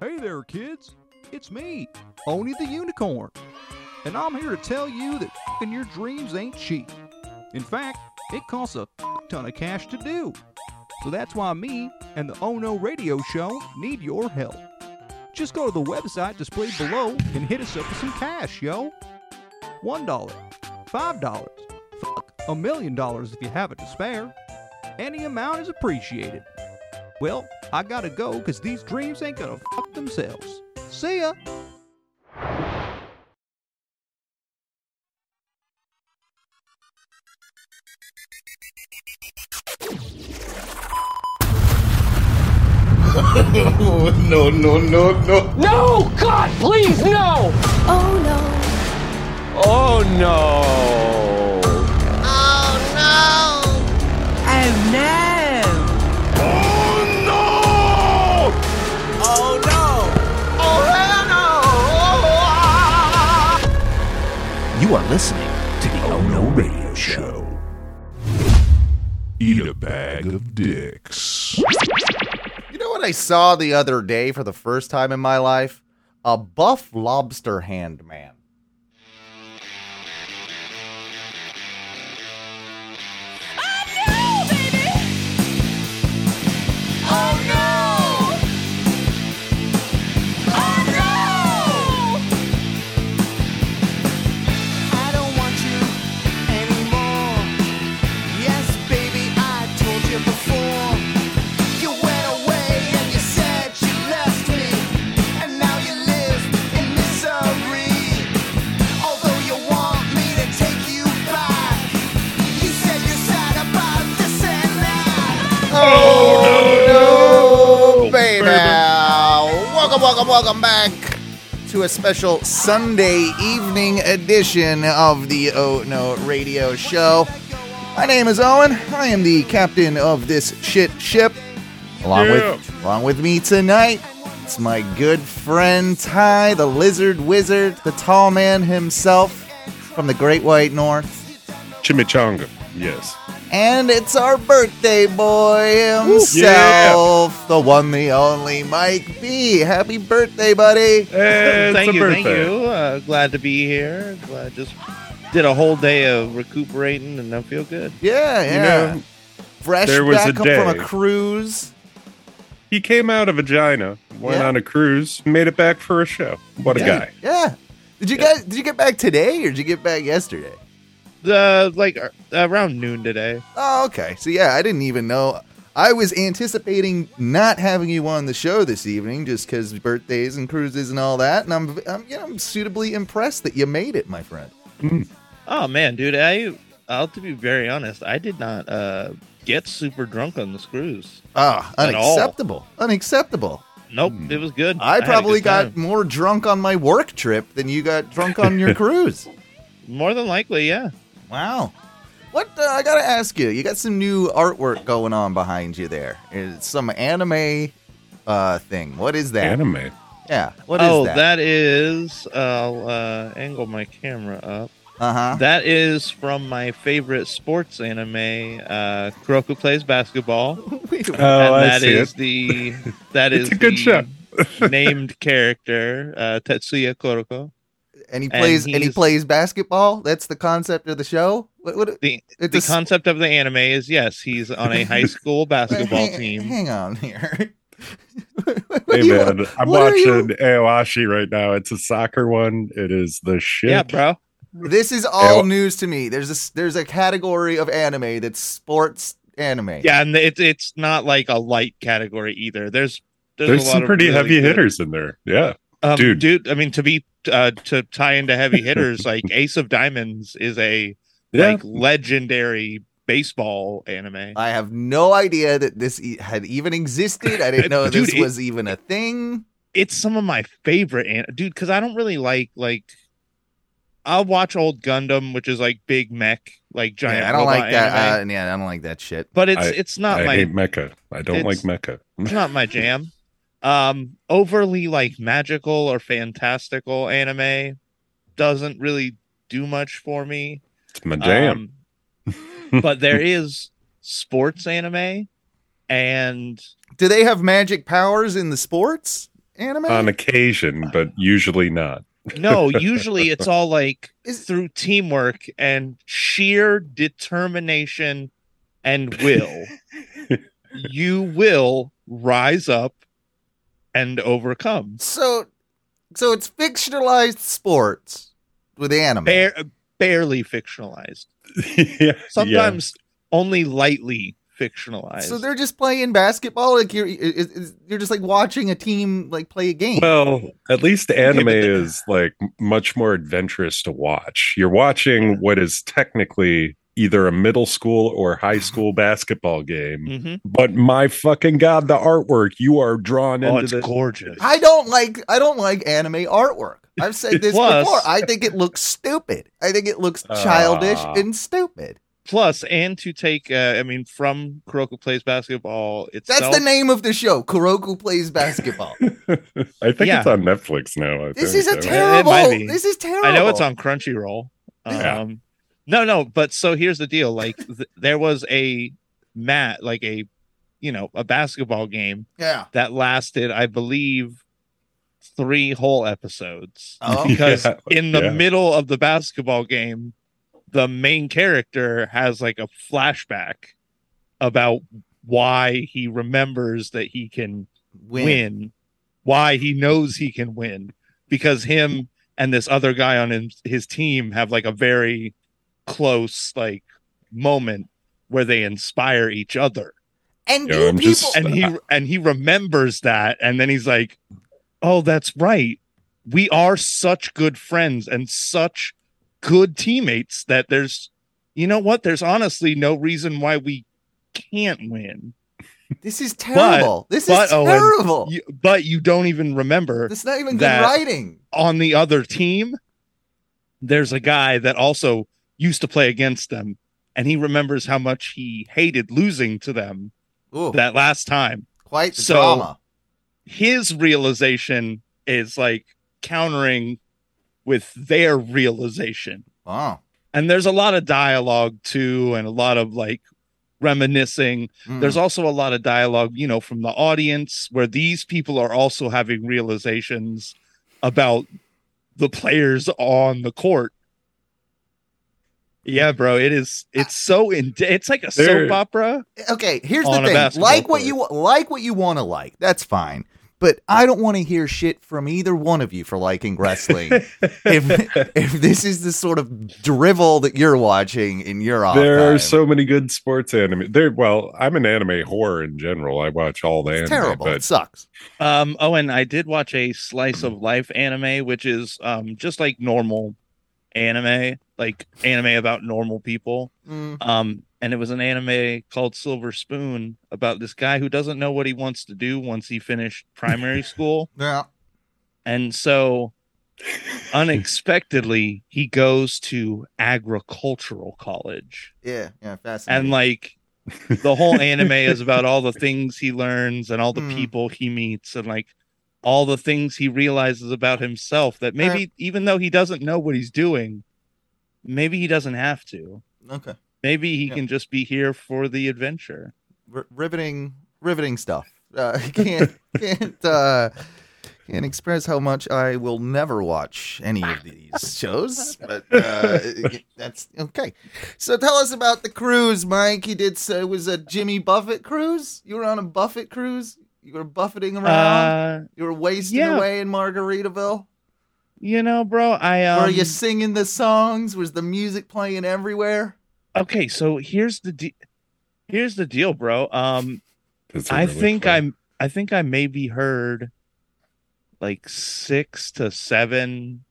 Hey there, kids. It's me, Oni the Unicorn. And I'm here to tell you that fing your dreams ain't cheap. In fact, it costs a ton of cash to do. So that's why me and the Oh No Radio Show need your help. Just go to the website displayed below and hit us up with some cash, yo. One dollar, five dollars, fuck, a million dollars if you have it to spare. Any amount is appreciated. Well, I gotta go because these dreams ain't gonna fuck themselves. See ya! no, no, no, no. No! God, please, no! Oh no. Oh no! Listening to the Oh No Radio Show. Eat a bag of dicks. You know what I saw the other day for the first time in my life? A buff lobster hand man. Welcome, back to a special Sunday evening edition of the Oh No Radio Show. My name is Owen. I am the captain of this shit ship. Along with along with me tonight, it's my good friend Ty, the lizard wizard, the tall man himself from the Great White North. Chimichanga. Yes. And it's our birthday boy himself, the one, the only Mike B. Happy birthday, buddy. Hey, thank it's a you, thank birthday. you. Uh, glad to be here. Glad just did a whole day of recuperating and I feel good. Yeah, yeah. know, Fresh there was back a up from a cruise. He came out of vagina, went Yeah. on a cruise, made it back for a show. What a yeah. guy. Yeah. Did you guys did you get back today or did you get back yesterday? Uh, like uh, around noon today. Oh, okay. So yeah, I didn't even know. I was anticipating not having you on the show this evening just because birthdays and cruises and all that, and I'm, I'm, you know, I'm suitably impressed that you made it, my friend. Oh man, dude, I I'll to be very honest, I did not uh get super drunk on this cruise. Ah, At all. unacceptable, unacceptable. Nope, it was good. I had a probably good got time. more drunk on my work trip than you got drunk on your cruise. more than likely, yeah. Wow. What uh, I gotta ask you? You got some new artwork going on behind you there. It's some anime uh thing. What is that? Anime. Yeah. What is oh, that? that is I'll uh, angle my camera up. Uh huh. That is from my favorite sports anime, uh, Kuroko plays basketball. Oh, and I that see is it. the that is a good the show. named character uh, Tetsuya Kuroko. And he plays and, he plays basketball. That's the concept of the show. What? what The It's the a s- concept of the anime is yes, he's on a high school basketball hang, team. Hang on here. Hey do you- man, I'm what are you- watching Aoashi right now. It's a soccer one. It is the shit. Yeah, bro. This is all Yeah. news to me. There's a s- there's a category of anime that's sports anime. Yeah, and it's it's not like a light category either. There's there's, There's a lot some of pretty really heavy good- hitters in there. Yeah. Um, Dude. dude. I mean, to be uh, to tie into heavy hitters, like Ace of Diamonds is a Yeah. like legendary baseball anime. I have no idea that this e- had even existed. I didn't know Dude, this it- was even a thing. it's some of my favorite an- dude because I don't really like like I'll watch old Gundam, which is like big mech, like giant. Yeah, I don't robot like that. Uh, yeah, I don't like that shit. but it's I- it's not I my hate mecha. I don't like it's- mecha. it's not my jam. Um, overly like magical or fantastical anime doesn't really do much for me. It's my jam. Um, but there is sports anime, and Do they have magic powers in the sports anime? on occasion, but usually not. No, usually it's all like Is- through teamwork and sheer determination and will. you will rise up and overcome. so, so it's fictionalized sports with anime. Bare, barely fictionalized. yeah, Sometimes only lightly fictionalized. So they're just playing basketball. Like you're, is, is- you're just like watching a team like play a game. Well, at least anime is like much more adventurous to watch. You're watching what is technically either a middle school or high school basketball game. Mhm. But my fucking god, the artwork you are drawn Oh, into it's the gorgeous. I don't like I don't like anime artwork. I've said this Plus- before. I think it looks stupid. I think it looks childish Ah. and stupid. Plus, and to take, uh, I mean, from Kuroko plays basketball itself. That's the name of the show. Kuroko plays basketball. I think Yeah. it's on Netflix now. I this think. is a yeah. terrible. might be. This is terrible. I know it's on Crunchyroll. Yeah. No, no, but so here's the deal: like, th- there was a mat, like a, you know, a basketball game Yeah. that lasted, I believe, three whole episodes. Oh. Because Yeah, in the yeah. middle of the basketball game, the main character has like a flashback about why he remembers that he can Win. win. why he knows he can win because him and this other guy on his, his team have like a very close like moment where they inspire each other And Yeah, people. just- and he and he remembers that and then he's like oh that's right we are such good friends and such good teammates that there's you know what there's honestly no reason why we can't win this is terrible. this but, is Owen, terrible. You- but you don't even remember This is not even good writing. on the other team, there's a guy that also used to play against them, and he remembers how much he hated losing to them Ooh, that last time. quite so- drama. His realization is like countering with their realization. Oh. And there's a lot of dialogue too, and a lot of like reminiscing. Mm. There's also a lot of dialogue, you know, from the audience where these people are also having realizations about the players on the court. Yeah, bro, it is. It's so in. It's like a There- soap opera. okay here's the thing like what court. you like what you want to like that's fine but i don't want to hear shit from either one of you for liking wrestling if if this is the sort of drivel that you're watching in your off there are so many good sports anime. There, well, I'm an anime horror in general. I watch all the it's anime, terrible it sucks Um. Oh, and I did watch a slice of life anime, which is um just like normal anime, like anime about normal people. Mm. Um, and it was an anime called Silver Spoon about this guy who doesn't know what he wants to do once he finished primary school. yeah And so unexpectedly, he goes to agricultural college. yeah yeah fascinating And like the whole anime is about all the things he learns and all the Hmm. people he meets and like all the things he realizes about himself that maybe Right. even though he doesn't know what he's doing, maybe he doesn't have to. okay Maybe he Yeah. can just be here for the adventure. R- riveting riveting stuff uh can't can't uh can't express how much I will never watch any of these shows, but uh, that's okay. So tell us about the cruise, Mike. You did say it was a Jimmy Buffett cruise. You were on a Buffett cruise. You were buffeting around. Uh, you were wasting yeah. away in Margaritaville. You know, bro, I um were you singing the songs? Was the music playing everywhere? okay, so here's the de- here's the deal, bro. Um It's a I really think fun- I'm I think I maybe heard like 6 to 7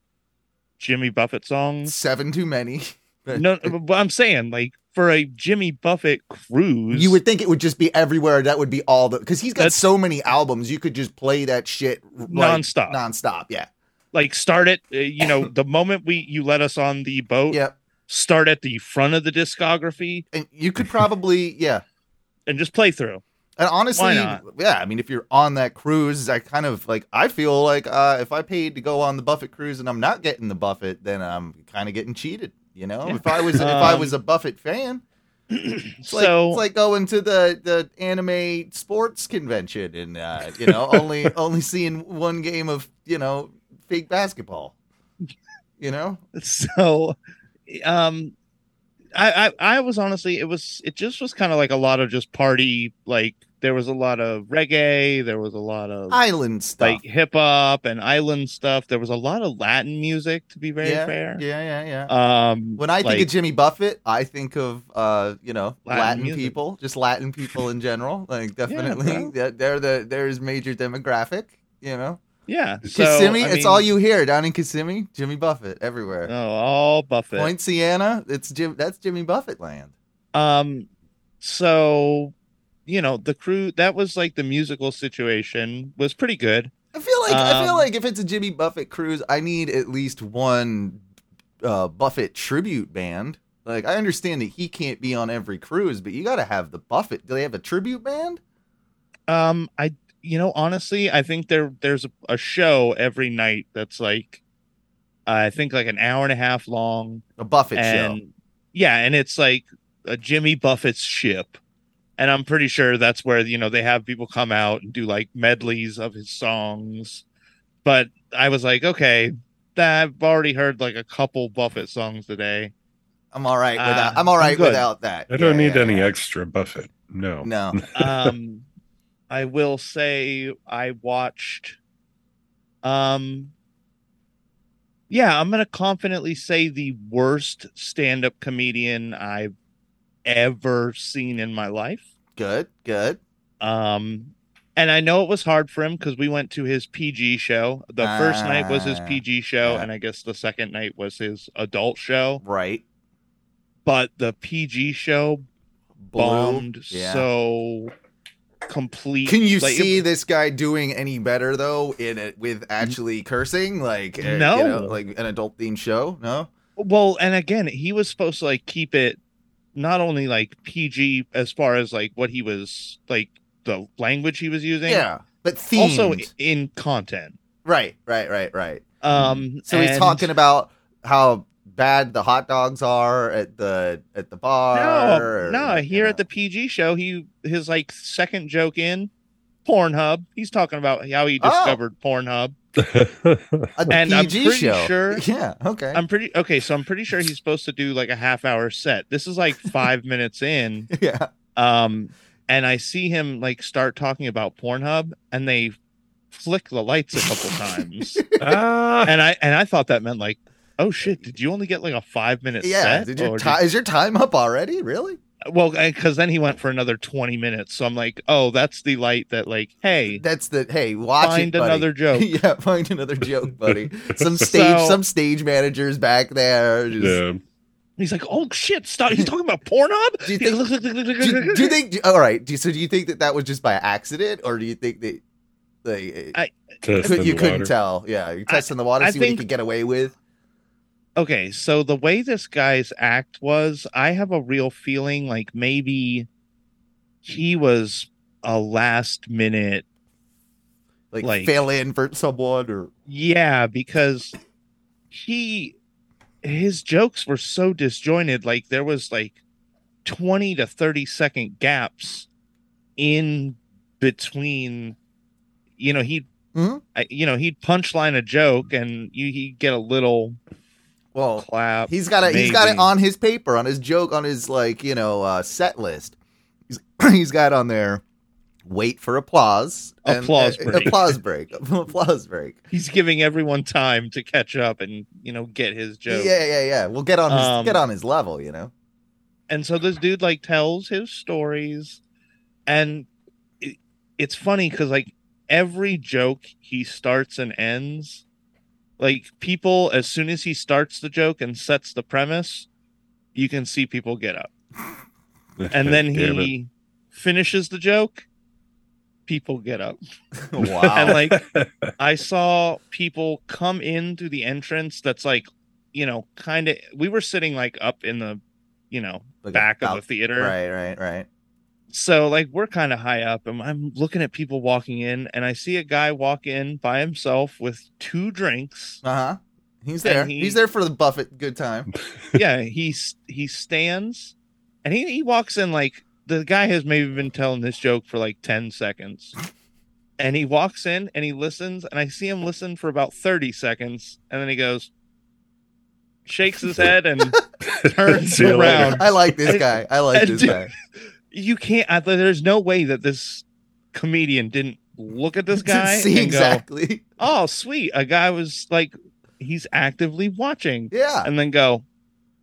Jimmy Buffett songs. Seven too many. No, but I'm saying like for a Jimmy Buffett cruise, You would think it would just be everywhere. That would be all the because he's got That's- so many albums. You could just play that shit like, Nonstop. Nonstop, yeah. Like start it. Uh, you know, the moment we you let us on the boat, Yep. start at the front of the discography And you could probably, yeah. and just play through. And honestly, yeah, I mean, if you're on that cruise, I kind of like, I feel like uh, if I paid to go on the Buffett cruise and I'm not getting the Buffett, then I'm kind of getting cheated. You know, Yeah. if I was if I Um, was a Buffett fan, It's like, so it's like going to the, the anime sports convention and uh, you know only only seeing one game of you know fake basketball. You know, so um I, I i was honestly it was it just was kind of like a lot of just party like there was a lot of reggae there was a lot of island stuff. like hip hop and island stuff there was a lot of latin music to be very yeah, fair yeah, yeah, yeah. um When I think of Jimmy Buffett, I think of uh, you know, Latin Latin, people, just Latin people in general. Like definitely, bro. they're, they're the there's major demographic. You know, yeah so, Kissimmee, I it's all you hear down in Kissimmee. Jimmy Buffett everywhere. oh all buffett Poinciana, it's Jim. That's Jimmy Buffett land. um so you know the crew that was like the musical situation was pretty good I feel like I feel Um, like if it's a Jimmy Buffett cruise, I need at least one uh, Buffett tribute band. Like I understand that he can't be on every cruise, but you got to have the Buffett. Do they have a tribute band? Um, I you know honestly, I think there there's a, a show every night that's like, I think like an hour and a half long, A Buffett and show. yeah, and it's like a Jimmy Buffett's ship, and I'm pretty sure that's where you know they have people come out and do like medleys of his songs, but I was like, okay, that I've already heard like a couple Buffett songs today. I'm all right without. Uh, I'm all right I'm without that. I don't Yeah, need yeah, any yeah. extra Buffett. No. No. um i will say i watched um yeah i'm gonna confidently say the worst stand-up comedian i've ever seen in my life Good. Good. um and i know it was hard for him because we went to his pg show the first night was his Ah, pg show yeah. and i guess the second night was his adult show Right. but the pg show bombed Yeah. so complete Can you like, it- see this guy doing any better though in it with actually cursing, like uh, No. you know, like an adult themed show? No. Well, and again, he was supposed to like keep it not only like PG as far as like what he was like the language he was using, Yeah, but themed. also in content. right, right, right, right. Um, So he's talking about how bad the hot dogs are at the at the bar. No, or, no. Here know. at the PG show, he his like second joke in Pornhub. He's talking about how he Oh. discovered Pornhub. a and I'm pretty show. sure- Yeah. Okay. I'm pretty okay. So I'm pretty sure he's supposed to do like a half hour set. This is like five minutes in. yeah. Um, and I see him like start talking about Pornhub, and they flick the lights a couple times, ah, and I and I thought that meant like, oh shit, did you only get like a five minute Yeah. set? Did your Or ti- is your time up already? Really? well, because then he went for another twenty minutes, so I'm like, oh, that's the light that like, hey, That's the hey. Watch Find it, buddy. another joke. yeah. Find another joke, buddy. Some stage. So- some stage managers back there. Just, yeah. he's like, oh shit, stop, he's talking about Pornhub. Do you think- do, do you think? do- all right. Do, so do you think that that was just by accident, or do you think that like I- could, you couldn't tell? Yeah, you testing the water, I see what you could get away with. Okay, so the way this guy's act was, I have a real feeling like maybe he was a last minute Like, Like- fail in for someone, or Yeah, because he his jokes were so disjointed. Like there was like twenty to thirty second gaps in between. You know, he'd Mhm. You know he'd punchline a joke and you he'd get a little well, clap. He's got it. He's got it on his paper, on his joke, on his like you know uh, set list. He's he's got on there. Wait for applause. and- Applause uh, break. applause break. applause break. He's giving everyone time to catch up and you know get his joke. Yeah, yeah, yeah. We'll get on his Um, get on his level. You know. and so this dude like tells his stories and it, it's funny because like every joke he starts and ends like people as soon as he starts the joke and sets the premise you can see people get up and then he finishes the joke people get up Wow. and like i saw people come in through the entrance that's like you know kind of we were sitting like up in the you know Like a back of bal- the theater Right, right, right. So like we're kind of high up and i'm looking at people walking in and i see a guy walk in by himself with two drinks Uh huh. He's there. he- He's there for the buffet good time. yeah he he stands and he, he walks in like the guy has maybe been telling this joke for like 10 seconds and he walks in and he listens and i see him listen for about 30 seconds and then he goes shakes his head and turns See later. around I like this guy. I like and this dude- guy. You can't I, there's no way that this comedian didn't look at this guy See and go exactly. oh sweet a guy was like he's actively watching Yeah. and then go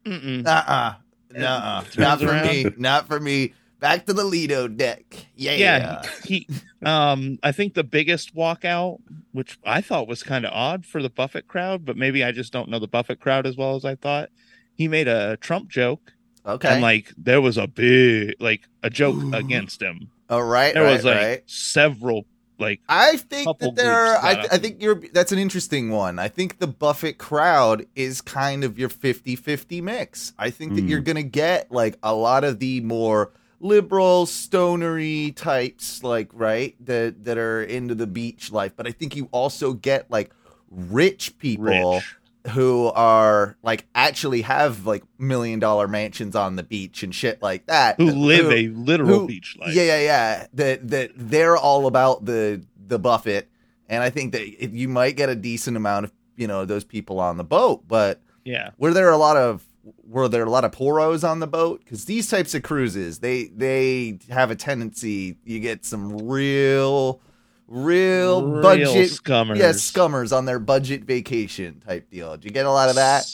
Mm-mm. Uh-uh. Nuh-uh. Not for around. me. Not for me. Back to the Lido deck. Yeah. yeah he um i think the biggest walkout which i thought was kind of odd for the buffett crowd but maybe i just don't know the buffett crowd as well as i thought he made a trump joke Okay. and like there was a big like a joke Ooh. against him All right. there right, was like right. several like I think that there are. I, up I think you're. That's an interesting one. I think the Buffett crowd is kind of your 50-50 mix. I think that Mm. you're gonna get like a lot of the more liberal, stonery types, like right that that are into the beach life. But I think you also get like rich people rich who are like actually have like million dollar mansions on the beach and shit like that. who live a literal who- beach life Yeah, yeah, yeah. That that they're all about the the Buffett, and I think that if you might get a decent amount of you know those people on the boat. But yeah were there a lot of were there a lot of poros on the boat? Because these types of cruises, they they have a tendency you get some real, real, Real budget scummers yeah scummers on their budget vacation type deal. Did you get a lot of that?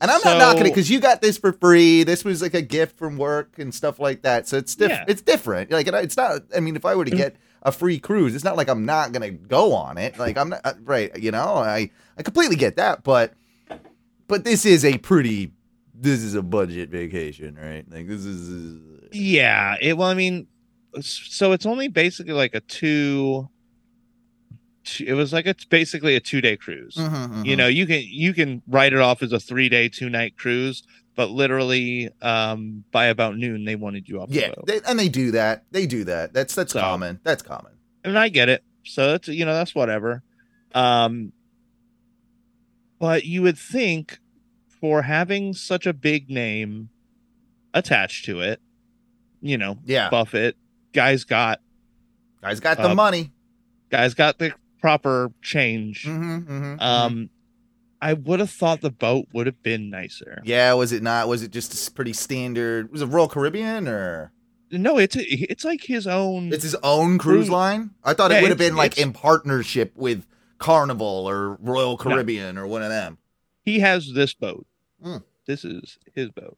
And I'm So- not knocking it because you got this for free. This was like a gift from work and stuff like that. So it's diff- Yeah. it's different. Like it's not. I mean, if I were to get a free cruise, it's not like I'm not gonna go on it. Like I'm not uh, right. You know, I I completely get that. But but this is a pretty. This is a budget vacation, right? Like this is. Yeah, it well, I mean, so it's only basically like a two. Two- It was like it's basically a two day cruise. Mhm, You mhm. know, you can you can write it off as a three day, two night cruise, but literally, um, by about noon they wanted you off. Yeah, the they, and they do that. They do that. That's that's So- common. That's common. and I get it. So it's you know that's whatever. Um, but you would think for having such a big name attached to it, you know, Yeah, Buffett, guys got guys got the uh, money. guys got the proper change. hmm hmm Um, I would have thought the boat would have been nicer. Yeah, was it not? Was it just pretty standard? Was it Royal Caribbean or No, it's it's like his own. it's his own cruise Cruise- line? I thought Yeah, it would have been like in partnership with Carnival or Royal Caribbean or one of them. he has this boat. Mm. This is his boat.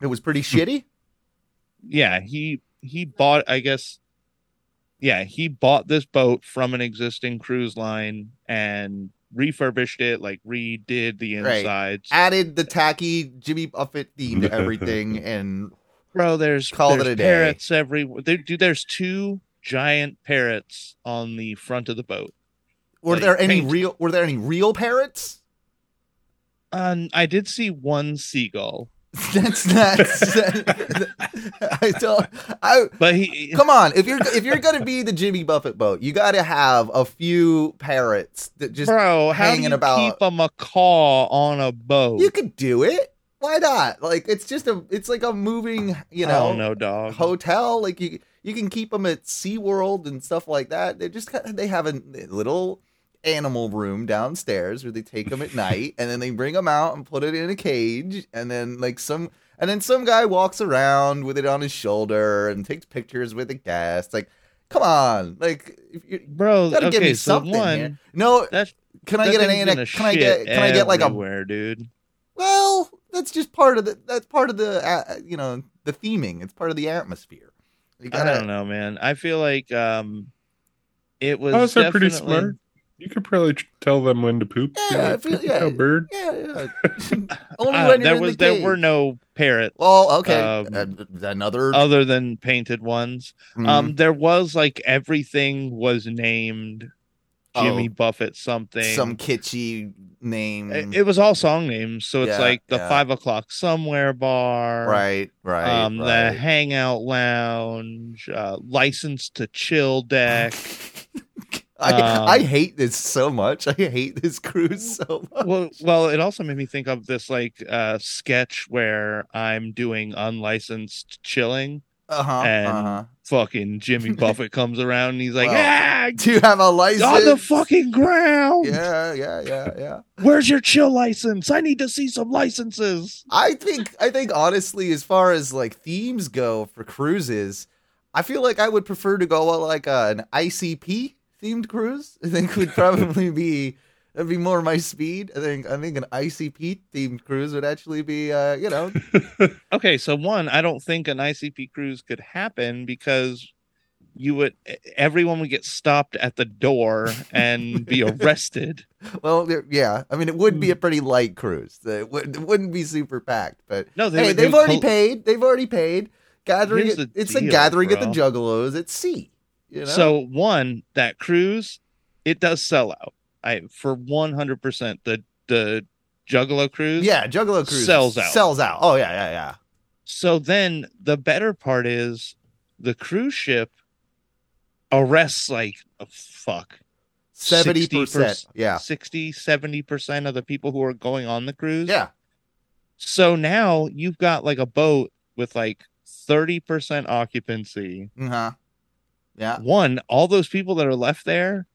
It was pretty shitty. Yeah, he he bought. I guess. Yeah, he bought this boat from an existing cruise line and refurbished it, like redid the Right. insides. Added the tacky Jimmy Buffett theme to everything, and Bro, there's Called there's it a day. parrots everywhere. There, dude, there's two giant parrots on the front of the boat. were Like, there any paint- real? Were there any real parrots? Um, I did see one seagull, That's not. I don't. I but he come on. If you're if you're gonna be the Jimmy Buffett boat, you got to have a few parrots that just. bro, hanging you about- keep a macaw on a boat? You could do it. Why not? Like it's just a. It's like a moving. You know. no, dog. hotel. Like you, you can keep them at SeaWorld and stuff like that. They just they have a little animal room downstairs where they take them at night and then they bring them out and put it in a cage and then like some and then some guy walks around with it on his shoulder and takes pictures with the guests. Like, come on, like if you bro. gotta okay, give me so something. one, here. No, that's can I get an thing's Can I get can I get like a everywhere, dude? well? That's just part of the that's part of the uh, you know the theming. It's part of the atmosphere. I gotta- don't know, man. I feel like um, it was. Oh, they're pretty definitely- smart. You could probably tell them when to poop. Be Yeah, I like, feel- "Good yeah. job, bird. Yeah, yeah. Only Uh, when you're there in was the there were no parrots Well, okay. um, Uh, another. other than painted ones. Mhm. Um, there was like everything was named Jimmy Oh. Buffett something. some kitschy name. It, it was all song names, so it's Yeah, like the yeah. five o'clock somewhere bar, right, right. um, the. Hangout Lounge, uh, license to chill deck. I, Um, I hate this so much. I hate this cruise so much. well, well, it also made me think of this like uh sketch where I'm doing unlicensed chilling, Uh-huh. and uh-huh. fucking Jimmy Buffett comes around and he's like, Well, "Ah, Do you have a license? on the fucking ground! Yeah, yeah, yeah, yeah. Where's your chill license? I need to see some licenses." I think I think honestly, as far as like themes go for cruises, I feel like I would prefer to go on like uh, an ICP themed cruise. I think would probably be that'd be more my speed. I think I think an ICP themed cruise would actually be uh, you know Okay, so one, I don't think an ICP cruise could happen because you would everyone would get stopped at the door and be arrested. well yeah. I mean it would be a pretty light cruise. It, would, it wouldn't be super packed, but No, they hey, would- they they've would already paid. They've already paid. Gathering Here's it, the it's a deal, gathering at the bro. Juggalos at sea. You know? So one, that cruise, it does sell out. I for one hundred percent the the Juggalo cruise. yeah, Juggalo cruise sells out. Sells out. Oh yeah, yeah, yeah. So then the better part is the cruise ship arrests like oh, fuck Seventy 60%. percent. Yeah. 60 70% of the people who are going on the cruise. Yeah. So now you've got like a boat with like 30% occupancy. Uh-huh. Yeah. One, all those people that are left there,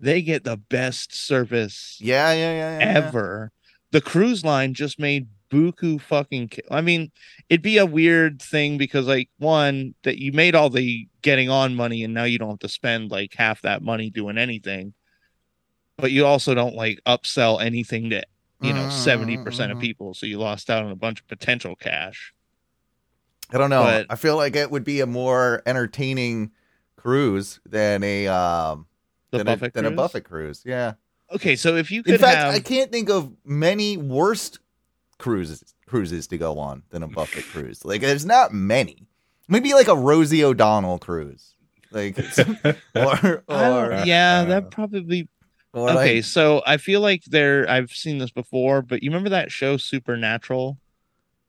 they get the best service Yeah, yeah, yeah, yeah. ever. The cruise line just made buku fucking. ki- I mean, it'd be a weird thing because, like, one that you made all the getting on money, and now you don't have to spend like half that money doing anything. But you also don't like upsell anything to you know Mhm, seventy mm, percent of mm. people, so you lost out on a bunch of potential cash. I don't know. but- I feel like it would be a more entertaining cruise than a um than, a, than a cruise? Buffett cruise. Yeah. Okay, so if you could In fact, have I can't think of many worse cruises cruises to go on than a Buffett cruise. Like there's not many. Maybe like a Rosie O'Donnell cruise. Like or or, yeah, uh, that probably or okay, like, so I feel like there I've seen this before, but you remember that show Supernatural?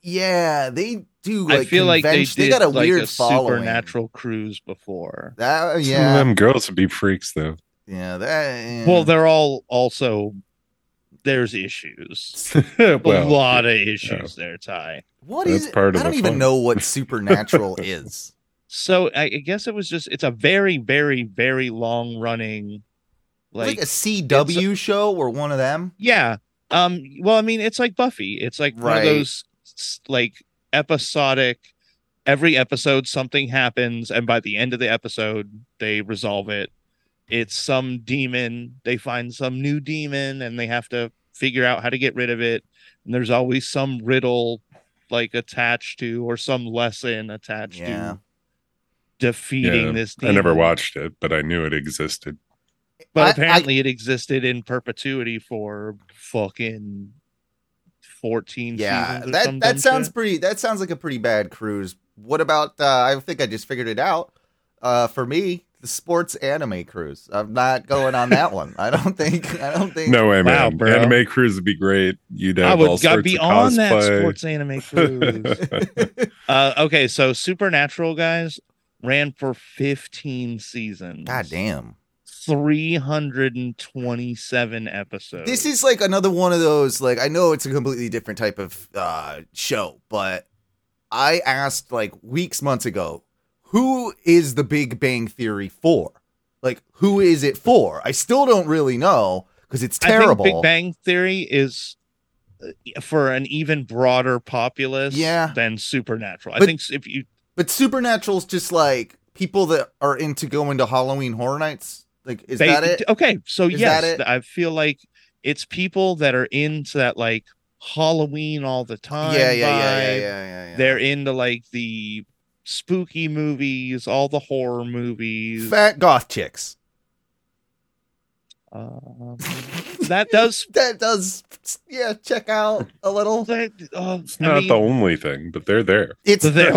Yeah, they do like I feel like they convention- did got a like weird a following. supernatural cruise before. That Some of yeah. them girls would be freaks though. Yeah, that yeah. Well, they're all also there's issues. well, a lot of issues there, Ty. What That's is? part of I don't even fun. know what supernatural is. So I, I guess it was just it's a very, very, very long running Like, like, a CW show or one of them. yeah. Um well, I mean it's like Buffy. It's like one of Right. those s- like episodic every episode something happens and by the end of the episode they resolve it. It's some demon, they find some new demon and they have to figure out how to get rid of it. And there's always some riddle like attached to or some lesson attached Yeah. to defeating Yeah, this demon. I never watched it, but I knew it existed. But I- I- apparently, it existed in perpetuity for fucking fourteen Yeah, seasons. That that sounds shit. pretty. That sounds like a pretty bad cruise. What about? Uh, I think I just figured it out. Uh, for me, the sports anime cruise. I'm not going on that one. I don't think. I don't think. No way, Wow, man. bro. Anime cruise would be great. You'd I have would all got sorts be of on that cosplay. sports anime cruise. uh, okay, so Supernatural guys ran for fifteen seasons. God damn. Three hundred and twenty-seven episodes. This is like another one of those. Like I know it's a completely different type of uh, show, but I asked like weeks, months ago, who is the Big Bang Theory for? Like, who is it for? I still don't really know because it's I think terrible. Big Bang Theory is uh, for an even broader populace Yeah. than Supernatural. I think if you But Supernatural's just like people that are into going to Halloween Horror Nights. Like, is They- that it? Okay, so Is yes, that it? I feel like it's people that are into that like Halloween all the time. Yeah, yeah, yeah, yeah, yeah, yeah, yeah. They're into like the spooky movies, all the horror movies. fat goth chicks. Um, that does. That does, yeah. Check out a little. That, uh, It's not the only thing, but they're there. It's they,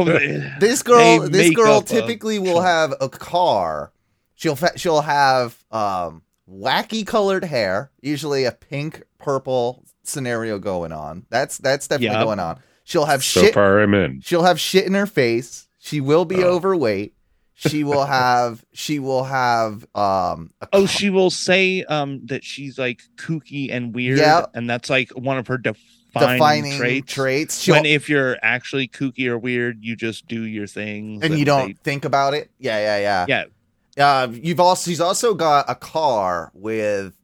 this girl. This girl up a typically will have a car. She'll fa- she'll have um wacky colored hair, usually a pink purple scenario going on. That's that's definitely Yeah. going on. She'll have So shit. far, I'm in. She'll have shit in her face. She will be Oh. overweight. she will have she will have um a Oh, she will say um that she's like kooky and weird, Yep. and that's like one of her defining, defining traits. traits. She'll, when if you're actually kooky or weird, you just do your things and you don't they- think about it. Yeah, yeah, yeah. yeah, Uh, you've also she's also got a car with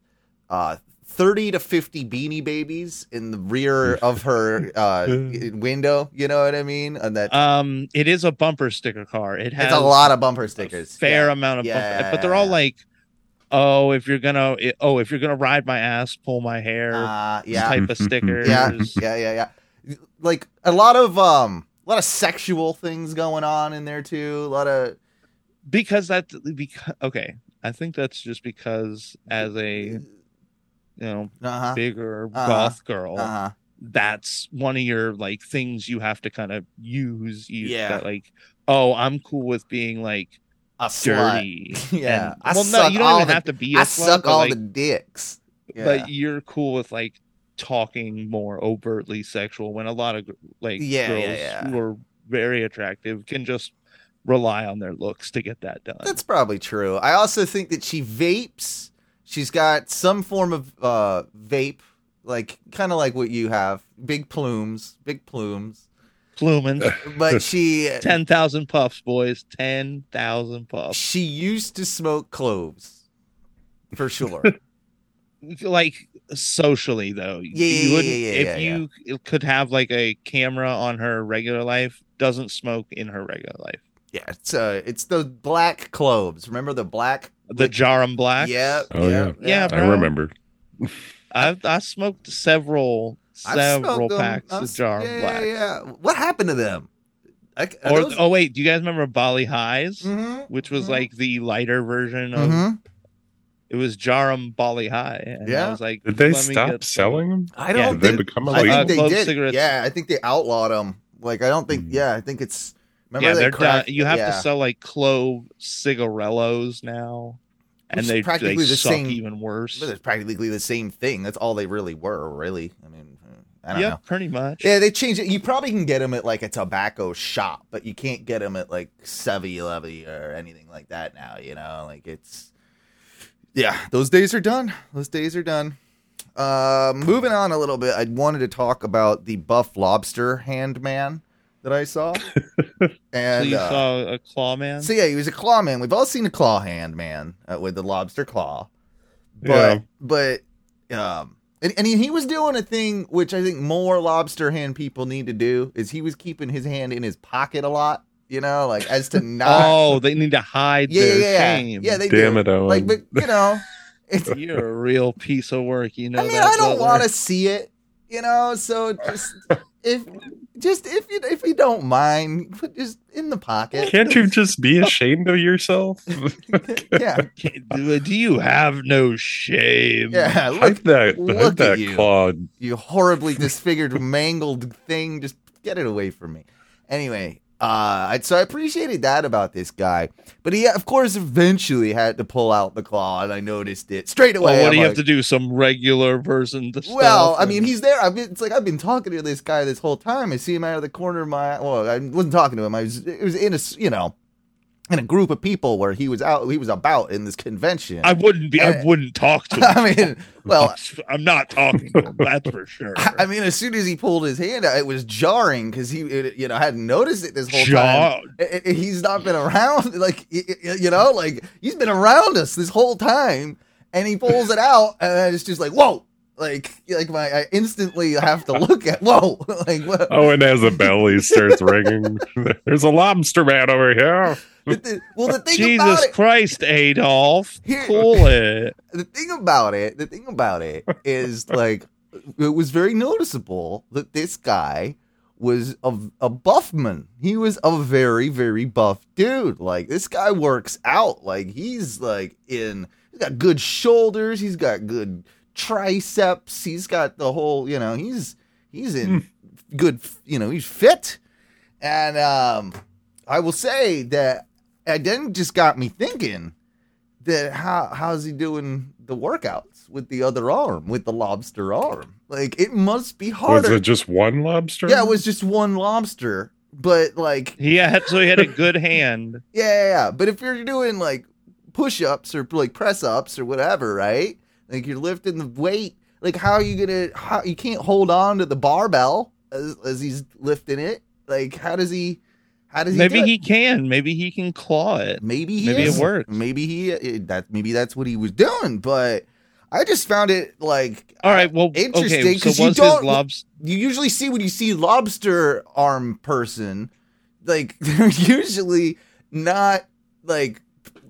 uh 30 to 50 beanie babies in the rear of her uh window, you know what I mean? And that um, it is a bumper sticker car. It has it's a lot of bumper stickers. fair Yeah. amount of Yeah, bumper, but they're all like, oh, if you're gonna, oh, if you're gonna ride my ass, pull my hair, Uh, yeah. type of stickers. Yeah, yeah, yeah, yeah. Like a lot of um a lot of sexual things going on in there too. A lot of because that because okay, I think that's just because as a you know uh-huh. bigger Uh-huh. goth girl. Uh-huh. that's one of your like things you have to kind of use. You, Yeah. that, like, oh, I'm cool with being like A slut. dirty. Yeah. And- I well, no, you don't even the- have to be. a I slut, I suck all like, the dicks. Yeah. But you're cool with like talking more overtly sexual when a lot of like Yeah, girls yeah, yeah. who are very attractive can just rely on their looks to get that done. That's probably true. I also think that she vapes. She's got some form of uh vape, like kind of like what you have, big plumes, big plumes. Pluming. But she Ten thousand puffs, boys. Ten thousand puffs. she used to smoke cloves, for sure. like socially though Yeah, yeah, you yeah, wouldn't yeah, if yeah, you could have like a camera on her regular life doesn't smoke in her regular life yeah, it's uh, it's the black cloves. Remember the black? the Djarum black Yeah. Oh, yeah. Yeah, I remember. i i smoked several several smoked 'em. packs I've of Djarum yeah, black Yeah, yeah. What happened to them? I, or oh wait do you guys remember Bali Hais hmm which was mhm. like the lighter version of hmm it was Djarum Bali Hai and Yeah. i was like Did they let me stop get selling them? I don't Did they think. become I think they Clove did. cigarettes. Yeah, I think they outlawed them. Like I don't think. Mm. Yeah, I think it's. Remember yeah they they're done cracked- you have yeah. to sell like clove cigarellos now and they, practically they the suck same- even worse But it's practically the same thing. That's all they really were. Really. I mean, I don't yeah, know. pretty much. Yeah, they changed it. You probably can get them at like a tobacco shop, but you can't get them at like 7-Eleven or anything like that now. You know, like it's. Yeah, those days are done. Those days are done. Uh, moving on a little bit, I wanted to talk about the buff lobster hand man that I saw. and so you uh, saw a claw man. so yeah, he was a claw man. We've all seen a claw hand man uh, with the lobster claw, Yeah. but but um, and, and he, he was doing a thing which I think more lobster hand people need to do is he was keeping his hand in his pocket a lot. You know, like as to not. oh, they need to hide yeah, their yeah, yeah, shame. yeah. They Damn do. it, Owen. Like, but you know, it's. You're a real piece of work. You know. I mean, that, I don't want to see it. You know, so just if just if you if you don't mind, put just in the pocket. Can't you just be ashamed of yourself? yeah, do. Do you have no shame? yeah. Look, Hide that, look hide at that you. claw. you horribly disfigured, mangled thing. Just get it away from me. Anyway, uh, so I appreciated that about this guy, but he, of course, eventually had to pull out the claw, and I noticed it straight away. Well, what I'm do you like, have to do? Some regular person to Well, I mean, he's there. I've been, it's like I've been talking to this guy this whole time. I see him out of the corner of my. Well, I wasn't talking to him. I was. It was in a, you know, in a group of people where he was out. He was about in this convention. I wouldn't be. I Uh, wouldn't talk to him. I mean, well, I'm not talking to him. That's for sure. I mean, as soon as he pulled his hand out, it was jarring because he, it, you know, hadn't noticed it this whole time. Jaw. I- I- he's not been around, like you know, like he's been around us this whole time, and he pulls it out, and it's just like, whoa, like, like my, I instantly have to look at, whoa, like what? Oh, and as a belly, starts ringing. There's a lobster man over here. The well, the thing about Jesus it, Christ, Adolf, Here- cool it. the thing about it, the thing about it is like it was very noticeable that this guy was a, a buff man. He was a very, very buff dude. Like this guy works out. Like he's like in he's got good shoulders, he's got good triceps, he's got the whole, you know, he's he's in good you know, he's fit. And um I will say that it then just got me thinking that how how's he doing the workouts with the other arm, with the lobster arm? Like it must be harder. Was harder. it just one lobster? yeah, it was just one lobster but like He had so he had a good hand. yeah, yeah, yeah. But if you're doing like push ups or like press ups or whatever, right? Like you're lifting the weight. Like how are you gonna? How you can't hold on to the barbell as, as he's lifting it. Like how does he? How does he? Maybe do he can. Maybe he can claw it. Maybe he maybe it works. Maybe he it, that maybe that's what he was doing. But I just found it like All right. Well, Interesting, okay. So you don't- lobs? you usually see when you see lobster arm person, like they're usually not like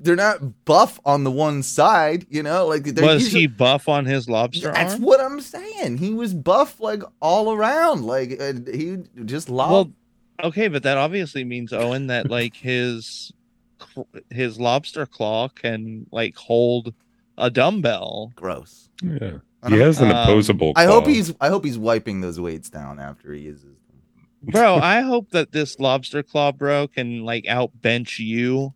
they're not buff on the one side, you know, like they're Was usually, he buff on his lobster That's arm? what I'm saying. He was buff like all around, like uh, he just lob. Well, okay, but that obviously means Owen that like his his lobster claw can like hold a dumbbell. gross. Yeah. He has an Um, opposable. I hope he's I hope he's wiping those weights down after he uses them. Bro, I hope that this lobster claw bro can like out bench you.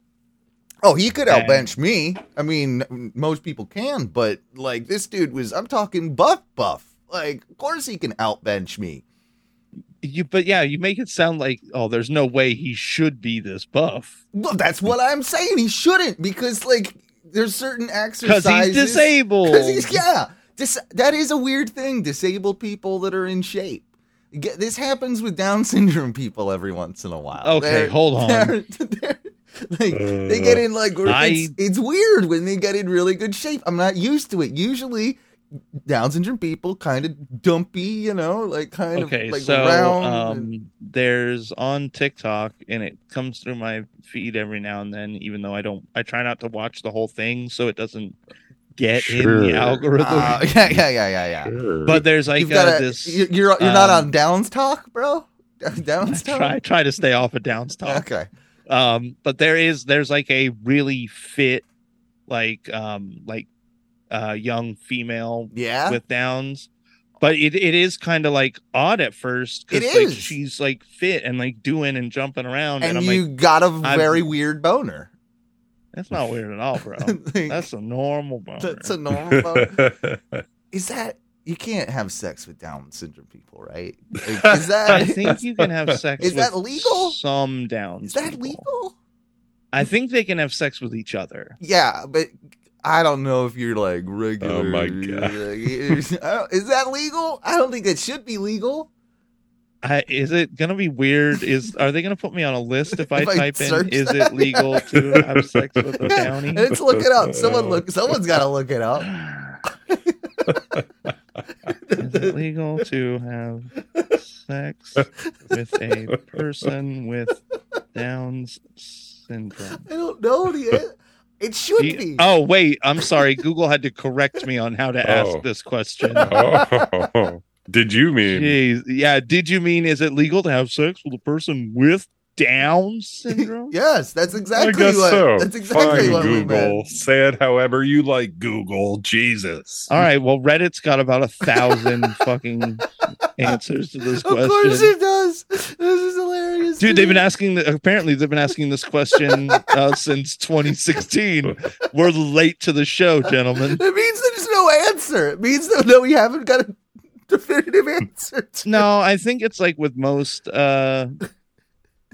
Oh, he could outbench me. I mean, most people can, but like this dude was, I'm talking buff buff. Like, of course he can outbench me. You but yeah, you make it sound like oh, there's no way he should be this buff. Well, that's what I'm saying. He shouldn't because like there's certain exercises. Because he's disabled. Because he's yeah. Dis- that is a weird thing. Disabled people that are in shape. Get- This happens with Down syndrome people every once in a while. Okay, They're- hold on. they're- they're- like they get in like I- it's, it's weird when they get in really good shape. I'm not used to it. Usually, Down syndrome people kind of dumpy, you know, like kind okay, of like so round. and- um, there's on TikTok, and it comes through my feed every now and then. Even though I don't, I try not to watch the whole thing, so it doesn't get in the algorithm. Uh, yeah, yeah, yeah, yeah, yeah. Sure. but there's like You've uh, got this. You're you're, you're not um, on Downs talk, bro. Downs talk. try try to stay off of Downs talk. Okay. Um but there is there's like a really fit like um like uh young female Yeah. with downs but it, it is kind of like odd at first because like she's like fit and like doing and jumping around and, and i'm you like got a very weird boner. that's not weird at all bro Like, that's a normal boner. that's a normal boner. Is that you can't have sex with Down syndrome people, right? Like, is that i think you can have sex Is that legal? some downs is that people. legal? i think they can have sex with each other Yeah, but I don't know if you're like regular. Oh my God. like, I don't- is that legal? I don't think it should be legal. I, is it gonna be weird? Is are they gonna put me on a list if I If I type in search "Is that? it legal to have sex with a downy"? Let's look it up. Someone look. Someone's got to look it up. Is it legal to have sex with a person with Down's syndrome? I don't know. The, it should Do be. oh wait, I'm sorry. Google had to correct me on how to oh. ask Oh. this question. oh, did you mean? Jeez, yeah. Did you mean is it legal to have sex with a person with Down syndrome? Yes, that's exactly I guess what. so. That's exactly Fine, what we Google. meant. Say it however you like. Google. Jesus. All right. Well, Reddit's got about a thousand fucking answers to this question. Of course it does. This is hilarious, Dude, they've been asking. The, apparently, they've been asking this question uh, since 2016. We're late to the show, gentlemen. It means there's no answer. It means that no, we haven't got a definitive answer. to No, I think it's like with most. Uh,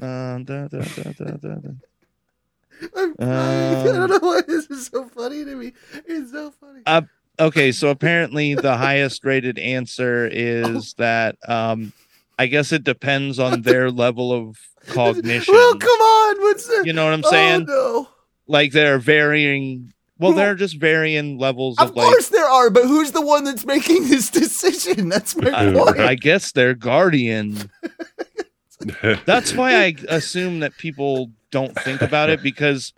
uh, da, da, da. I'm crying. I don't know why this is so funny to me. It's so funny. Uh, Okay, so apparently the highest rated answer is that um, I guess it depends on their level of cognition. Well, come on. What's the? You know what I'm saying? Oh, no. Like they're varying. Well, they're just varying levels of, Of like. course there are, but who's the one that's making this decision? That's my I, point. I guess their guardian. That's why I assume that people don't think about it because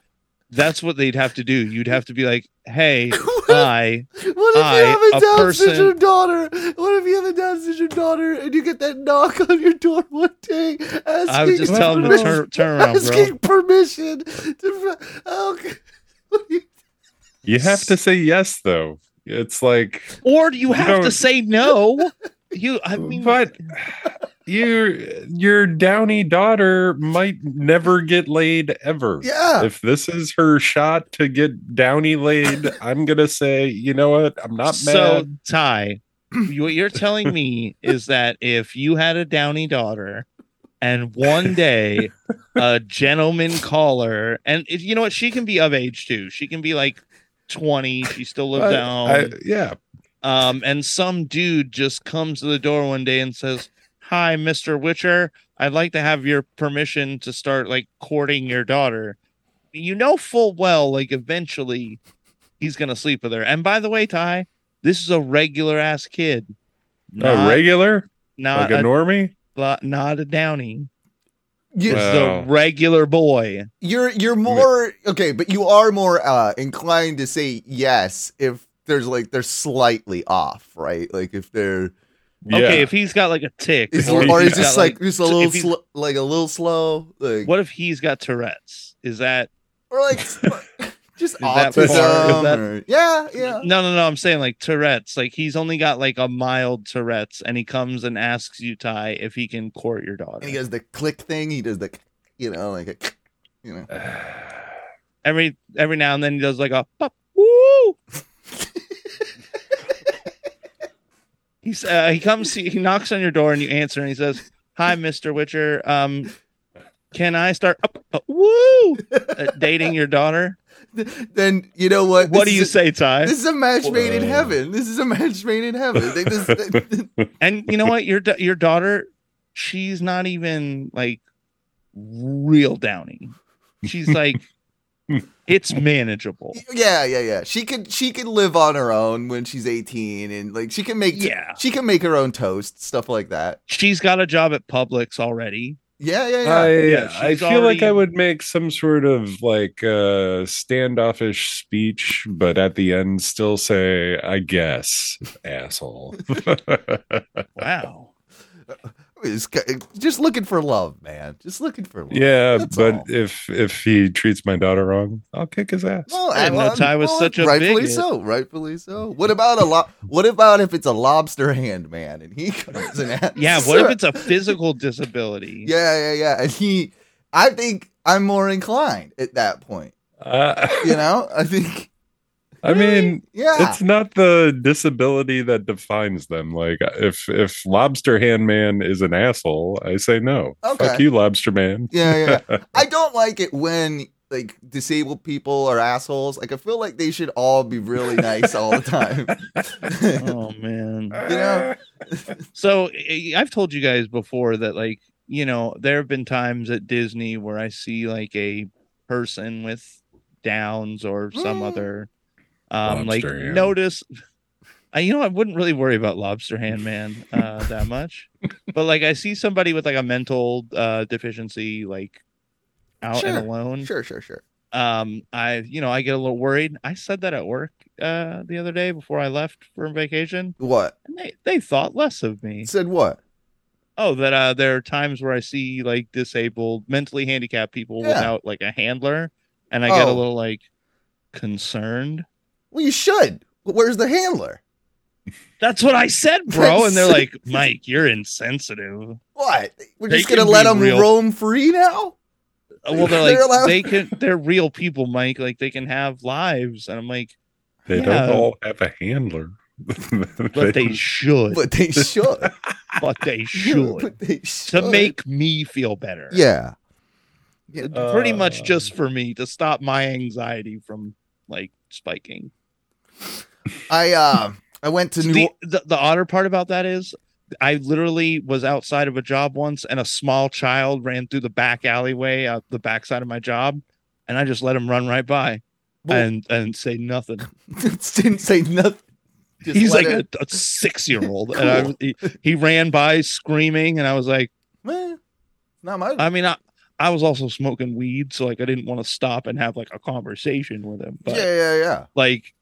that's what they'd have to do. You'd have to be like, "Hey, I What if I, you have a a Down person- syndrome daughter? What if you have a Down syndrome daughter and you get that knock on your door one day asking, I would just tell them to permission- turn turn around, bro." asking permission to? Okay. You have to say yes, though. It's like, Or do you have to don't- say no? You, I mean, but your your downy daughter might never get laid ever. Yeah. If this is her shot to get downy laid, I'm gonna say, you know what? I'm not so mad. So Ty, what you're telling me is that if you had a downy daughter And one day, a gentleman caller, and it, you know what? She can be of age too. She can be like 20. She still lives I- at home. I- yeah. Um, and some dude just comes to the door one day and says, Hi, Mr. Witcher. I'd like to have your permission to start like courting your daughter. You know full well, like eventually he's gonna sleep with her. And by the way, Ty, this is a regular ass kid. a Not, regular, not like a a, normie. not, not a downy. You, This Wow. a regular boy. you're you're more okay, but you are more uh inclined to say yes if there's like they're slightly off, right? Like if they're Yeah. Okay, if he's got like a tick, is, Or or he's is just got, like, just a little he's- sl- like a little slow, like what if he's got Tourette's? Is that or like just that autism. far? That- or- yeah, yeah. No, no, no. I'm saying like Tourette's. Like he's only got like a mild Tourette's, and he comes and asks you, Ty, if he can court your daughter. And he does the click thing. He does the, you know, like a, you know. every every now and then he does like a pop, woo. He's uh, he comes he knocks on your door and you answer and he says, "Hi, Mister Witcher. Um, can I start up, uh, woo uh, dating your daughter?" Then you know what? What This do you a- say, Ty? This is a match made in heaven. This is a match made in heaven. They just- And you know what? Your your daughter, she's not even like real downy. She's like, it's manageable. yeah, yeah, yeah. She could she could live on her own when she's 18 and like she can make Yeah. she can make her own toast, stuff like that. She's got a job at Publix already. Yeah, yeah, yeah. I Yeah, I she's feel like I would make some sort of like uh standoffish speech, but at the end still say, I guess, asshole. Wow. It's ca- just looking for love, man. Just looking for love. yeah, That's but all. if if he treats my daughter wrong, I'll kick his ass. Well, I didn't know well, Ty was well, such a rightfully bigot. so. Rightfully so. What about a lo- What about if it's a lobster hand man and he comes and asks, Yeah. What if it's a physical disability? Yeah, yeah, yeah. And he, I think I'm more inclined at that point. Uh, You know, I think. I mean, Yeah. it's not the disability that defines them. Like if if Lobster Hand Man is an asshole, I say no. Okay. Fuck you, Lobster Man. Yeah, yeah. I don't like it when like disabled people are assholes. Like I feel like they should all be really nice all the time. Oh man. you know? So I- I've told you guys before that like you know there have been times at Disney where I see like a person with Downs or some Mm. other um like hand. notice. I, you know, I wouldn't really worry about Lobster Hand Man uh, that much, but like I see somebody with like a mental uh, deficiency, like out Sure. and alone. Sure, sure, sure. um i you know i get a little worried i said that at work uh the other day before i left for vacation What and they they thought less of me said? What? oh that uh there are times where i see like disabled mentally handicapped people Yeah. without like a handler and i get a Oh. little like concerned Well, you should. Where's the handler? that's what i said bro and they're like mike you're insensitive What? We're They just gonna let them real- roam free now? Uh, well they're They're like allowed- they can they're real people mike like they can have lives and i'm like They Yeah. don't all have a handler. but they should But they should. but they should but they should. to make me feel better. Yeah. Pretty much Uh, just for me to stop my anxiety from like spiking. I uh I went to New The, the the odder part about that is I literally was outside of a job once and a small child ran through the back alleyway out the backside of my job and I just let him run right by Well- and and say nothing. didn't say nothing. Just He's like it- a, a six year old and I, he, he ran by screaming and I was like Eh, not my I mean I I was also smoking weed so like I didn't want to stop and have like a conversation with him but Yeah, yeah, yeah. like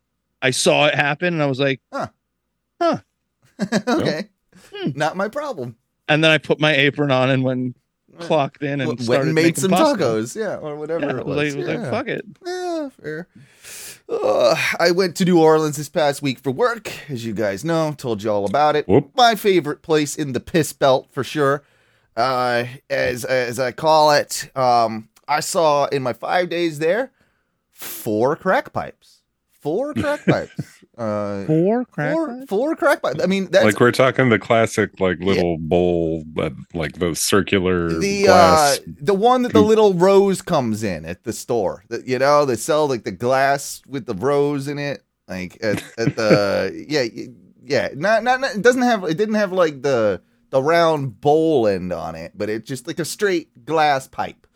I saw it happen and I was like, huh, huh, okay. Hmm. Not my problem. and then I put my apron on and when Yeah. clocked in and Went started and made some pasta. tacos, yeah, or whatever Yeah, it was was. like, was like, fuck it. Yeah, fair. Uh, I went to New Orleans this past week for work, as you guys know. Told you all about it. Whoop. My favorite place in the piss belt for sure. Uh, as as I call it. Um, I saw in my five days there four crack pipes. Four crack pipes. Uh, Four crack four, pipes? four crack pipes. I mean, that's like we're talking the classic like little bowl but like those circular the glass uh the one that the little rose comes in at the store that you know they sell like the glass with the rose in it like at, at the yeah yeah not, not not it doesn't have it didn't have like the the round bowl end on it but it's just like a straight glass pipe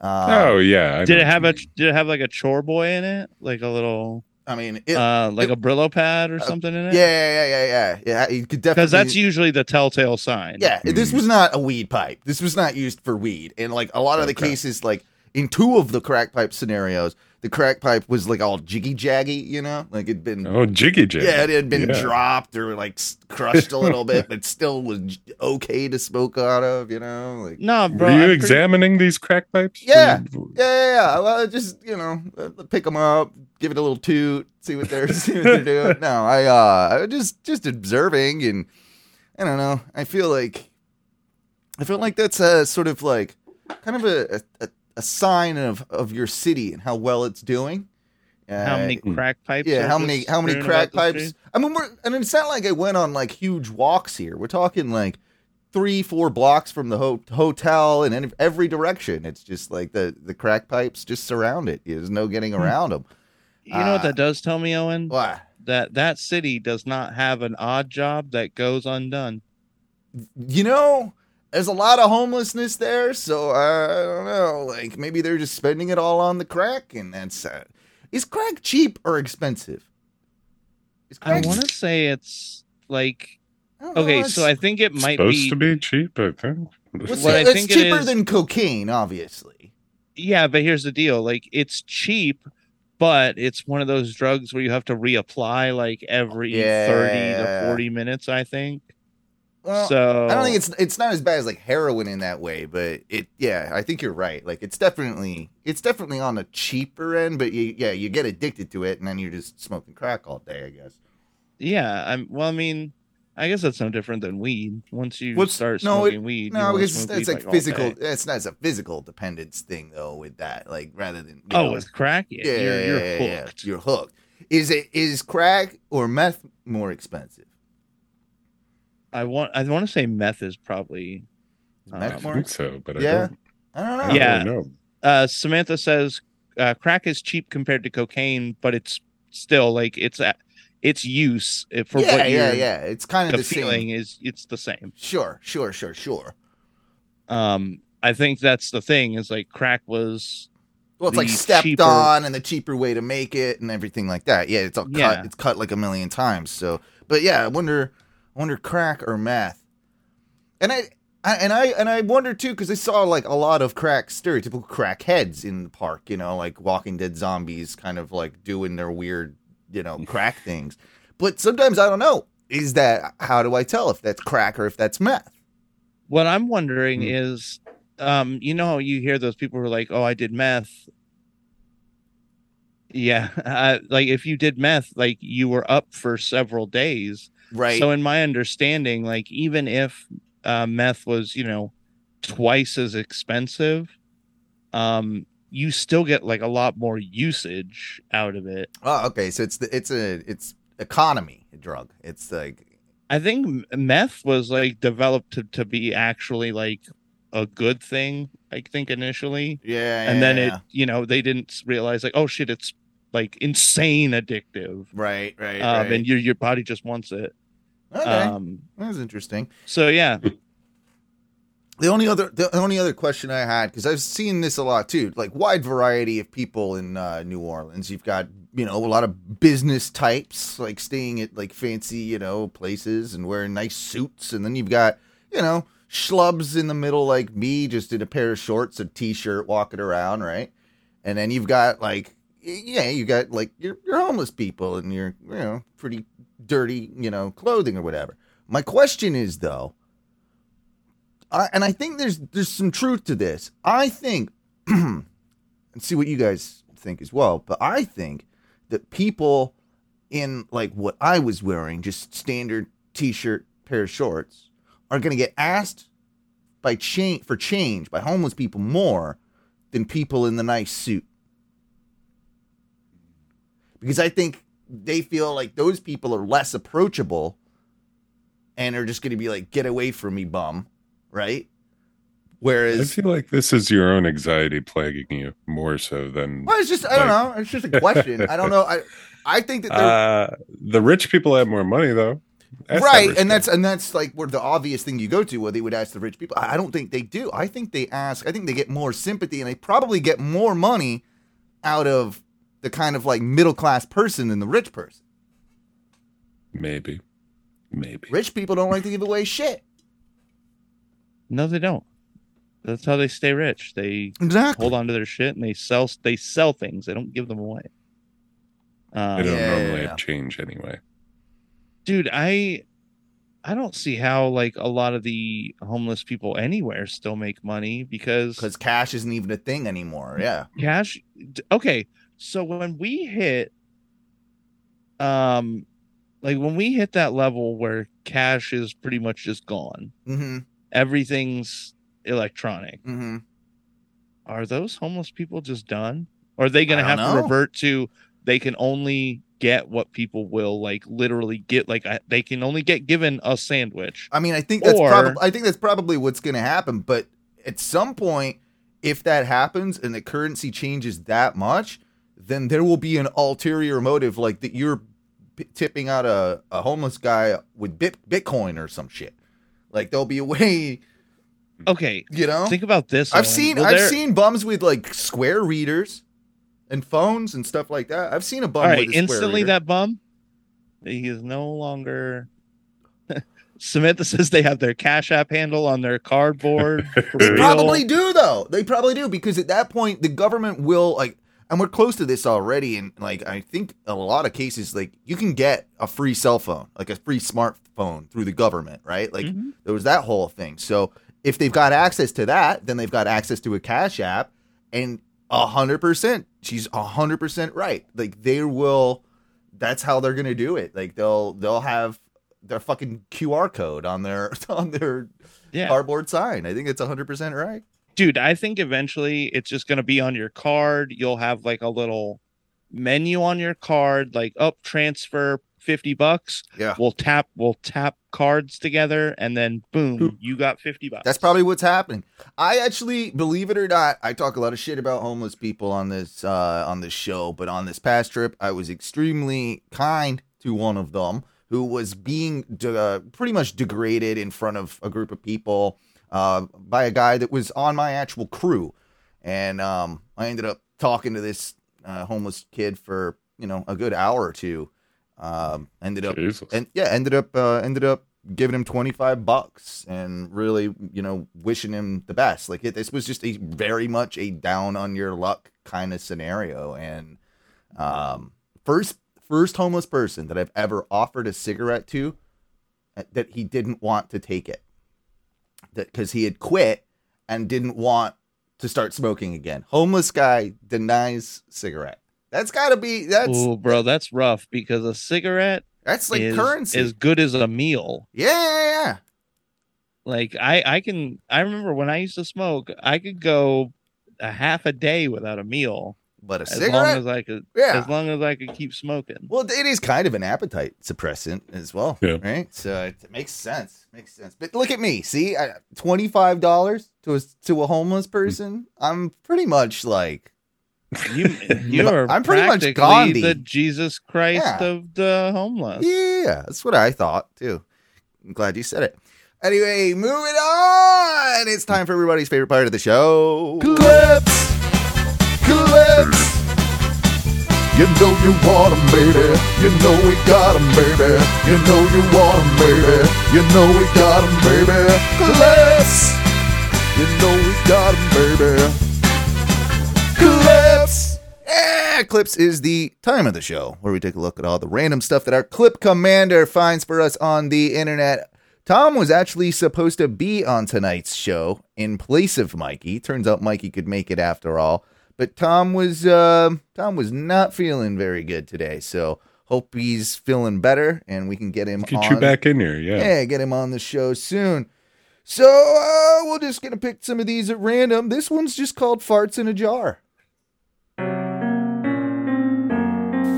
uh, oh yeah I Did know it have a did it have like a chore boy in it? Like a little i mean it, uh like it- a Brillo pad or something in it. yeah it? yeah yeah yeah yeah you could definitely Because that's usually the telltale sign. Yeah, this Hmm. was not a weed pipe. This was not used for weed. And like a lot of the Okay. cases, like in two of the crack pipe scenarios, the crack pipe was like all jiggy jaggy, you know, like it'd been oh jiggy jig yeah, it had been Yeah. dropped or like crushed a little bit, but still was okay to smoke out of, you know, like. No, bro. were you I'm pretty- examining these crack pipes Yeah. Yeah, yeah, yeah. Well, just you know, uh, pick them up, give it a little toot, see what they're see what they're doing. No, I uh, I just just observing, and I don't know. I feel like I feel like that's a sort of like kind of a a, a sign of of your city and how well it's doing. How many Uh, crack pipes? yeah, how many how many crack pipes? I mean, we're and it's not like I went on like huge walks here. We're talking like three, four blocks from the ho- hotel in any, every direction. It's just like the the crack pipes just surround it. There's no getting Hmm. around them. You know what Uh, that does tell me, Owen? Why? That that city does not have an odd job that goes undone. You know, there's a lot of homelessness there, so I don't know. Like maybe they're just spending it all on the crack, and that's uh, is crack cheap or expensive? Is I want to say it's like I know, okay, so I think it might be supposed be, to be cheap I think Well, what I think it cheaper is- than cocaine, obviously. yeah, but here's the deal: like it's cheap, but it's one of those drugs where you have to reapply like every Yeah. thirty to forty minutes. I think. Well, so I don't think it's it's not as bad as like heroin in that way, but it yeah, I think you're right. Like it's definitely it's definitely on the cheaper end, but you yeah, you get addicted to it and then you're just smoking crack all day, I guess. yeah. I'm well. I mean, I guess that's no different than weed. Once you What's- start no, it- smoking weed, No, wanna because smoke it's, it's weed, like all physical day. it's not it's a physical dependence thing though with that. Like rather than Oh, know, with crack, yeah, yeah, you're, you're yeah, yeah, hooked. You're hooked. Is it is crack or meth more expensive? I want I want to say meth is probably Meth um, more? I think so but I Yeah. don't, I don't I know. don't Yeah. really know. uh, Samantha says uh, crack is cheap compared to cocaine, but it's still like it's a, its use uh, for yeah, what you're yeah, yeah. It's kind of the, feeling same. is it's the same. Sure, sure, sure, sure. Um, I think that's the thing is like crack was Well, it's like stepped cheaper- on and the cheaper way to make it and everything like that. Yeah, it's all cut. Yeah. It's cut like a million times. So, but yeah, I wonder, I wonder crack or meth. And I, I and I and I wonder too because I saw like a lot of crack stereotypical crack heads in the park. You know, like Walking Dead zombies, kind of like doing their weird, you know, crack things. But sometimes I don't know. Is that how do I tell if that's crack or if that's meth? what I'm wondering Hmm. is um, you know you hear those people who are like, Oh, I did meth. Yeah, uh, like if you did meth, like you were up for several days. Right. So, in my understanding, like even if uh, meth was, you know, twice as expensive, um, you still get like a lot more usage out of it. oh, okay. So it's the it's a it's economy drug. It's like I think meth was like developed to, to be actually like a good thing. I think initially, yeah, and then yeah, it, you know, they didn't realize like, oh shit, it's like insane addictive, Right, right, um, right. and your your body just wants it. okay, Um, that's interesting. so yeah, The only other the only other question I had because I've seen this a lot too, like wide variety of people in uh, New Orleans. You've got you know a lot of business types like staying at like fancy you know places and wearing nice suits, and then you've got you know schlubs in the middle like me, just in a pair of shorts, a t-shirt, walking around, right? And then you've got like yeah, you got like your your homeless people and your you know pretty dirty you know clothing or whatever. My question is though. I, and I think there's there's some truth to this. I think, and see what you guys think as well. But I think that people in like what I was wearing, just standard t-shirt, pair of shorts, are going to get asked by change for change by homeless people more than people in the nice suit. Because I think they feel like those people are less approachable and are just going to be like, get away from me, bum. Right. Whereas I feel like this is your own anxiety plaguing you more so than well, it's just, I don't know. It's just a question. I don't know. I, I think that uh, the rich people have more money though. Right and guy. that's and that's like where the obvious thing you go to where they would ask the rich people I don't think they do i think they ask i think they get more sympathy and they probably get more money out of the kind of like middle class person than the rich person maybe, maybe. rich people don't like to give away shit No, they don't. That's how they stay rich. They exactly hold on to their shit and they sell they sell things. They don't give them away. Um, They don't Yeah, normally yeah, yeah. have change anyway. dude, I I don't see how like a lot of the homeless people anywhere still make money because because cash isn't even a thing anymore yeah cash okay so when we hit um like when we hit that level where cash is pretty much just gone mm-hmm everything's electronic. Mm-hmm. Are those homeless people just done? Or are they gonna have don't to revert to they can only get what people will like literally get like I- they can only get given a sandwich. I mean i think that's probably i think that's probably what's going to happen but at some point if that happens and the currency changes that much then there will be an ulterior motive like that you're p- tipping out a, a homeless guy with bit, bitcoin or some shit like there'll be a way okay you know think about this i've Owen. seen Will i've there- seen bums with like square readers and phones and stuff like that i've seen a bum all right with a square instantly reader. that bum he is no longer Samantha says they have their Cash App handle on their cardboard. They real. probably do though. They probably do because at that point the government will like and we're close to this already and like I think a lot of cases like you can get a free cell phone, like a free smartphone through the government, right? Like Mhm. there was that whole thing. So if they've got access to that, then they've got access to a cash app and a hundred percent she's a hundred percent right. Like they will that's how they're gonna do it. Like they'll they'll have their fucking QR code on their on their Yeah. cardboard sign. I think it's 100% right. dude i think eventually it's just going to be on your card you'll have like a little menu on your card like up transfer 50 bucks Yeah. we'll tap we'll tap cards together and then boom you got 50 bucks That's probably what's happening. I actually, believe it or not, I talk a lot of shit about homeless people on this uh, on this show, but on this past trip, I was extremely kind to one of them who was being de- uh, pretty much degraded in front of a group of people uh, by a guy that was on my actual crew, and um, I ended up talking to this uh, homeless kid for you know a good hour or two. Um, ended up Jesus. and yeah, ended up uh, ended up giving him twenty five bucks and really you know wishing him the best. Like it, this was just a very much a down on your luck kind of scenario. And um, first first homeless person that I've ever offered a cigarette to uh, that he didn't want to take it that because he had quit and didn't want to start smoking again. Homeless guy denies cigarette. That's got to be that's Ooh, bro that's rough because a cigarette that's like is currency. as good as a meal yeah, yeah, yeah. like i i can i remember when i used to smoke i could go a half a day without a meal But a as cigarette, long as i could Yeah. as long as i could keep smoking well, it is kind of an appetite suppressant as well, Yeah. right? So it, makes sense, makes sense. But look at me, see, twenty five dollars to a to a homeless person. I'm pretty much like, You you are I'm pretty much practically Gandhi. the Jesus Christ Yeah. of the homeless. yeah, that's what I thought too. I'm glad you said it. Anyway, moving on. It's time for everybody's favorite part of the show. Clips, clips. You know you want 'em, baby. You know we got 'em, baby. You know you want 'em, baby. You know we got 'em, baby. Clips. You know we got 'em, baby. Clips is the time of the show where we take a look at all the random stuff that our clip commander finds for us on the internet. Tom was actually supposed to be on tonight's show in place of Mikey. Turns out Mikey could make it after all, but Tom was uh, Tom was not feeling very good today. So hope he's feeling better and we can get him Get on. you back in here. Yeah. Yeah, get him on the show soon. So uh, we're just gonna pick some of these at random. This one's just called "Farts in a Jar."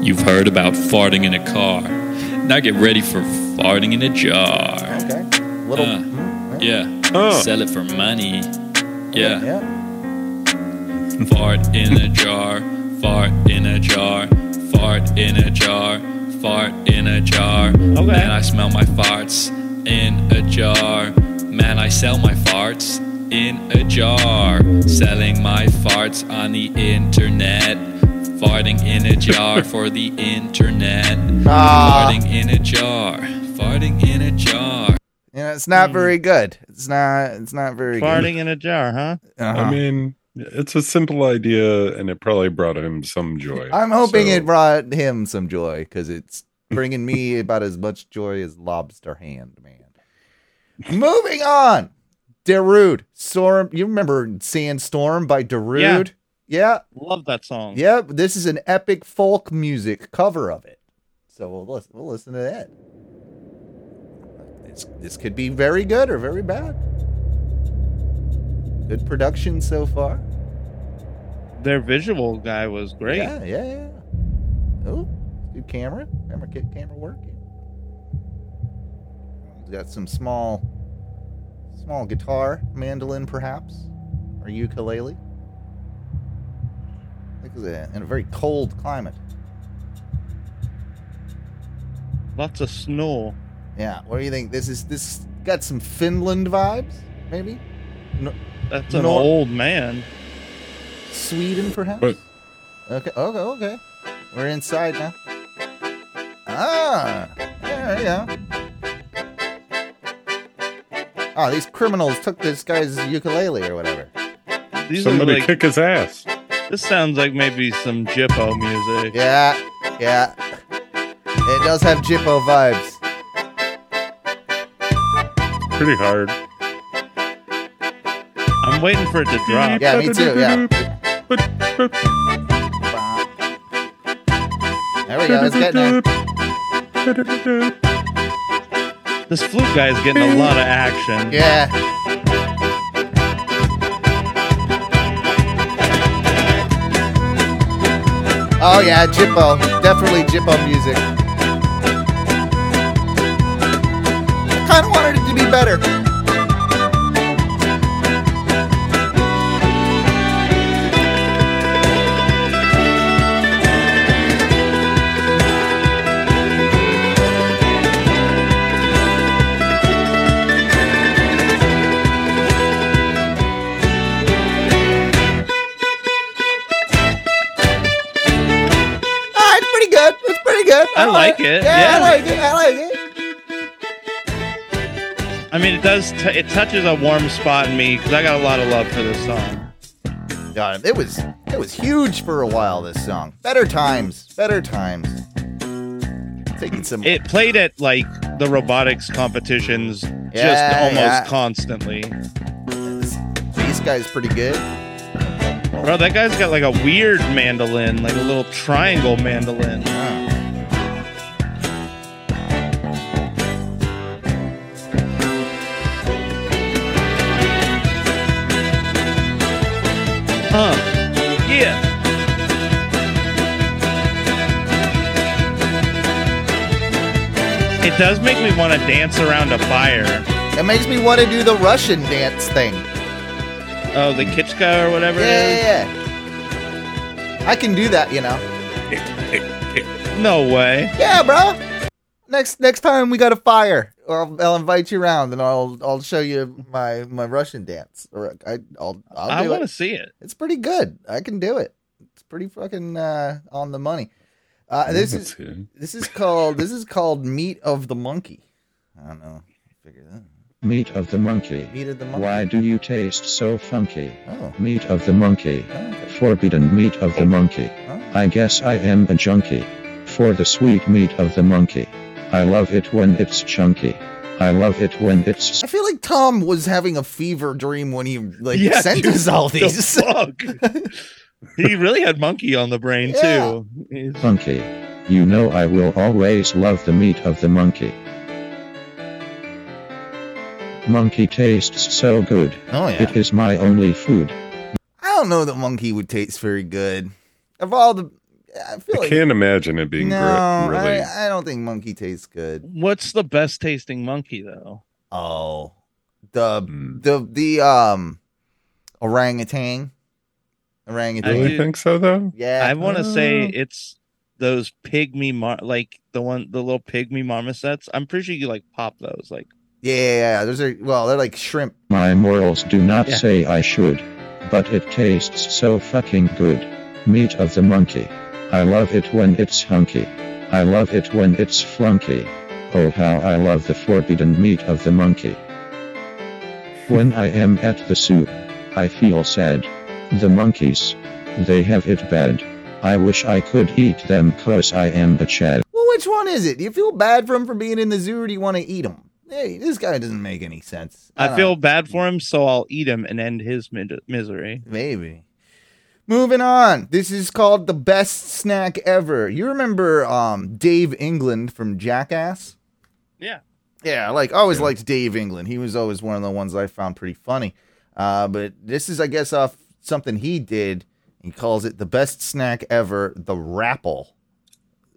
You've heard about farting in a car. Now get ready for farting in a jar. Okay. Little. Uh, mm, Yeah. Oh. Sell it for money. Yeah. yeah. Fart in a jar. Fart in a jar. Fart in a jar. Fart in a jar. Okay. Man, I smell my farts in a jar. Man, I sell my farts in a jar. Selling my farts on the internet. Farting in a jar for the internet. Ah. Farting in a jar. Farting in a jar. Yeah, it's not very good. It's not. It's not very Farting in a jar, huh? Uh-huh. I mean, it's a simple idea, and it probably brought him some joy. I'm hoping So- it brought him some joy because it's bringing me about as much joy as lobster hand, man. Moving on, Darude Storm. You remember Sandstorm by Darude? Yeah. Love that song. Yep. This is an epic folk music cover of it. So we'll listen, we'll listen to that. This this could be very good or very bad. Good production so far. Their visual guy was great. Yeah, yeah, yeah. Oh, good camera. Camera kit, camera working. He's got some small, small guitar, mandolin perhaps, or ukulele. I think it's in a very cold climate. Lots of snow. Yeah. What do you think? This is this got some Finland vibes, maybe. No, That's an Nor- old man. Sweden, perhaps. But- Okay. Okay. Okay. We're inside now. Ah. There you go. Oh, these criminals took this guy's ukulele or whatever. These are Somebody like, kick his ass. This sounds like maybe some Jippo music. Yeah. Yeah. It does have Jippo vibes. Pretty hard. I'm waiting for it to drop. Yeah, me too. Yeah. There we go. It's getting there. This flute guy is getting a lot of action. Yeah. Oh yeah, Jippo. Definitely Jippo music. I kind of wanted it to be better. Good. I like it, Yeah, yeah. I like it. I like it. I mean, it does. T- it touches a warm spot in me because I got a lot of love for this song. God, it was it was huge for a while. This song, better times, better times. Taking some. It played at like the robotics competitions just almost yeah. constantly. These guys pretty good. Bro, that guy's got like a weird mandolin, like a little triangle mandolin. Huh. Yeah. It does make me want to dance around a fire. It makes me want to do the Russian dance thing. Oh, the Kitschka or whatever Yeah, it is? yeah, yeah. I can do that, you know. No way. Yeah, bro. Next next time we got a fire, I'll, I'll invite you around and I'll I'll show you my my Russian dance. Or I I'll I'll I do want to see it. It's pretty good. I can do it. It's pretty fucking uh, on the money. Uh, this is this is called this is called meat of the monkey. I don't know. Figure that. Meat of the monkey. Meat of the monkey. Why do you taste so funky? Oh. Meat of the monkey. Okay. Forbidden meat of the monkey. Oh. I guess I am a junkie. For the sweet meat of the monkey. I love it when it's chunky. I love it when it's I feel like Tom was having a fever dream when he like Yeah, sent us all the these. fuck? he really had monkey on the brain Yeah. too. Monkey. You know I will always love the meat of the monkey. Monkey tastes so good. Oh yeah. It is my only food. I don't know that monkey would taste very good. Of all the I feel I like can't imagine it being no, gr- really. I, I don't think monkey tastes good. What's the best tasting monkey though? Oh, the Hmm. the the um orangutan, I orangutan. really do- think so though. yeah, I want to say Uh. it's those pygmy mar- like the one the little pygmy marmosets. I'm pretty sure you like pop those. Like yeah, yeah, yeah. Those are well, they're like shrimp. My morals do not Yeah. say I should, but it tastes so fucking good. Meat of the monkey. I love it when it's hunky. I love it when it's flunky. Oh, how I love the forbidden meat of the monkey. When I am at the zoo, I feel sad. The monkeys, they have it bad. I wish I could eat them cause I am a chad. Well, which one is it? Do you feel bad for him for being in the zoo, or do you want to eat him? Hey, this guy doesn't make any sense. I, don't feel know. bad for him, so I'll eat him and end his mi- misery. maybe. Moving on. This is called the best snack ever. You remember um, Dave England from Jackass? Yeah. Yeah, like I always liked Dave England. He was always one of the ones I found pretty funny. Uh, but this is, I guess, off something he did. He calls it the best snack ever, the Rapple.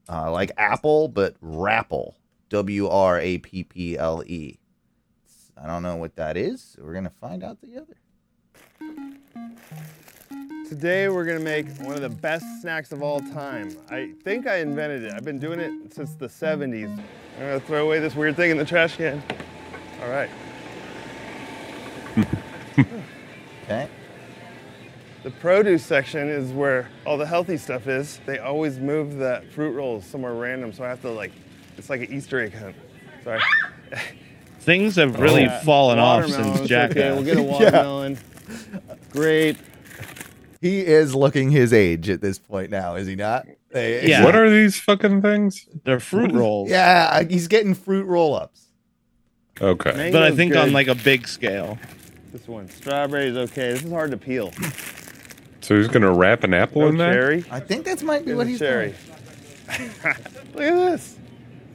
Uh, like apple, but Rapple. W R A P P L E. I don't know what that is. So we're gonna find out together. Today we're gonna make one of the best snacks of all time. I think I invented it. I've been doing it since the 70s. I'm gonna throw away this weird thing in the trash can. All right. Okay. The produce section is where all the healthy stuff is. They always move the fruit rolls somewhere random, so I have to like, it's like an Easter egg hunt. Sorry. Things have really Yeah. fallen off since it's Jackass. Okay, we'll get a watermelon. Grape. He is looking his age at this point now, is he not? Hey, Yeah. What are these fucking things? They're fruit rolls. Yeah, uh, he's getting fruit roll ups. Okay. But I Mango's think on like a big scale. This one. Strawberry is okay. This is hard to peel. So he's gonna wrap an apple No in there? cherry. I think that's might be Here's what he's cherry. doing. Look at this.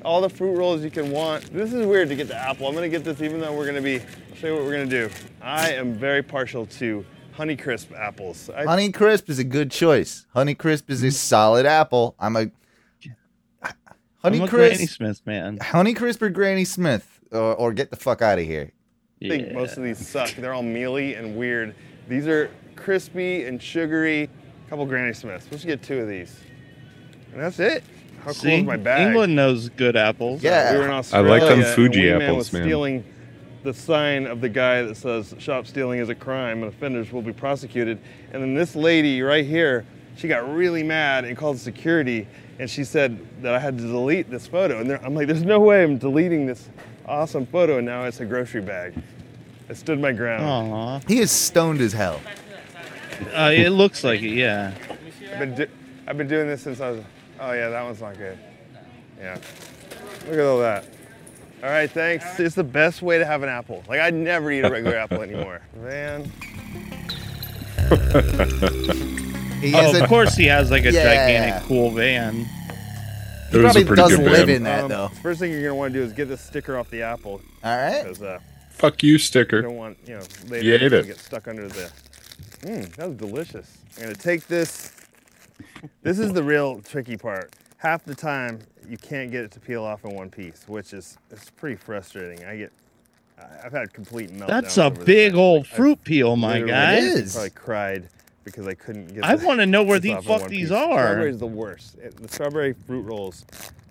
All the fruit rolls you can want. This is weird to get the apple. I'm gonna get this even though we're gonna be, I'll show you what we're gonna do. I am very partial to Honeycrisp apples. I, Honey Crisp is a good choice. Honey Crisp is a mm-hmm. solid apple. I'm a Honey Granny Crisp. Smith man. Honey Crisp or Granny Smith, or, or get the fuck out of here. I think most of these suck. They're all mealy and weird. These are crispy and sugary. couple Granny Smiths. Let's get two of these. And that's it. How cool See, is my bag? England knows good apples. Yeah. We were in I Australia. like them and Fuji wingman apples, was man. Stealing the sign of the guy that says shop stealing is a crime and offenders will be prosecuted. And then this lady right here, she got really mad and called security and she said that I had to delete this photo. And there, I'm like, there's no way I'm deleting this awesome photo. And now it's a grocery bag. I stood my ground. Aw. He is stoned as hell. Uh, it looks like it, yeah. I've been, do- I've been doing this since I was. Oh yeah, that one's not good. Yeah. Look at all that. All right, thanks. It's the best way to have an apple. Like I'd never eat a regular apple anymore. Man. He Oh, has of a, course he has like a Yeah. gigantic cool van. he It was probably a pretty does good live van. in that Um, though. First thing you're gonna want to do is get the sticker off the apple All right. because uh, Fuck you, you sticker. don't want you know later You ate it's gonna it. get stuck under the. Mmm, that was delicious. I'm gonna take this. This is the real tricky part. Half the time you can't get it to peel off in one piece, which is it's pretty frustrating. I get. I- I've had complete meltdowns. That's a over this. big I- old I fruit peel, my literally guy. It is. Probably cried because I couldn't get. I wanna know where this the fuck these piece. are. Strawberry's the worst. It- the strawberry fruit rolls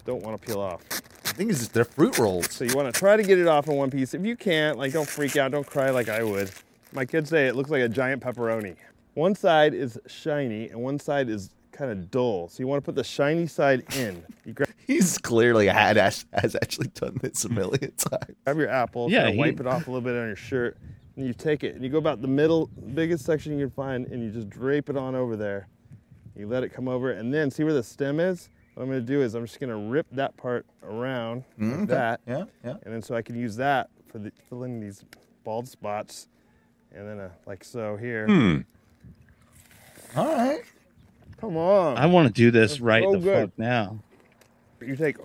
don't want to peel off. I think it's just their fruit rolls. So you want to try to get it off in one piece. If you can't, like, don't freak out, don't cry like I would. My kids say it looks like a giant pepperoni. One side is shiny and one side is kind of dull. So you want to put the shiny side in. You grab, He's clearly had has actually done this a million times. grab your apple, Yeah, kind of he- wipe it off a little bit on your shirt, and you take it and you go about the middle, biggest section you can find, and you just drape it on over there. You let it come over, and then see where the stem is. What I'm going to do is I'm just going to rip that part around like Okay. that. Yeah, yeah. and then so I can use that for the, filling these bald spots, and then uh, like so here. Hmm. All right. Come on, I want to do this That's right so the good. fuck now. you take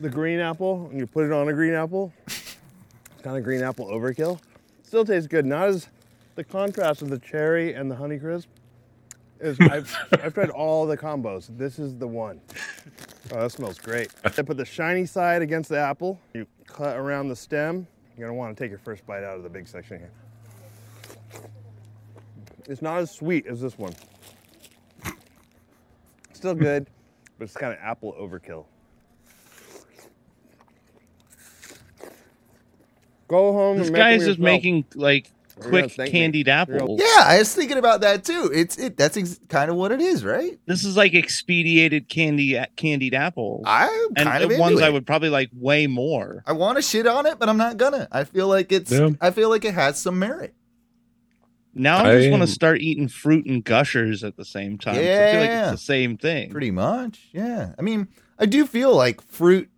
the green apple and you put it on a green apple. kind of green apple overkill. Still tastes good. Not as the contrast of the cherry and the Honeycrisp. It's- I've, I've tried all the combos. This is the one. Oh, that smells great. I put the shiny side against the apple. You cut around the stem. You're gonna want to take your first bite out of the big section here. It's not as sweet as this one. Still good, but it's kind of apple overkill. Go home. This and guy is just yourself. making like quick thank me. candied You're apples. Yeah, I was thinking about that too. It's it. That's ex- kind of what it is, right? This is like expedited candy candied apples. I'm and kind of the into ones I would probably like way more. I want to shit on it, but I'm not gonna. I feel like it's. Yeah. I feel like it has some merit. Now I just want to start eating fruit and gushers at the same time. So I feel like Yeah. it's the same thing. Pretty much, yeah. I mean, I do feel like fruit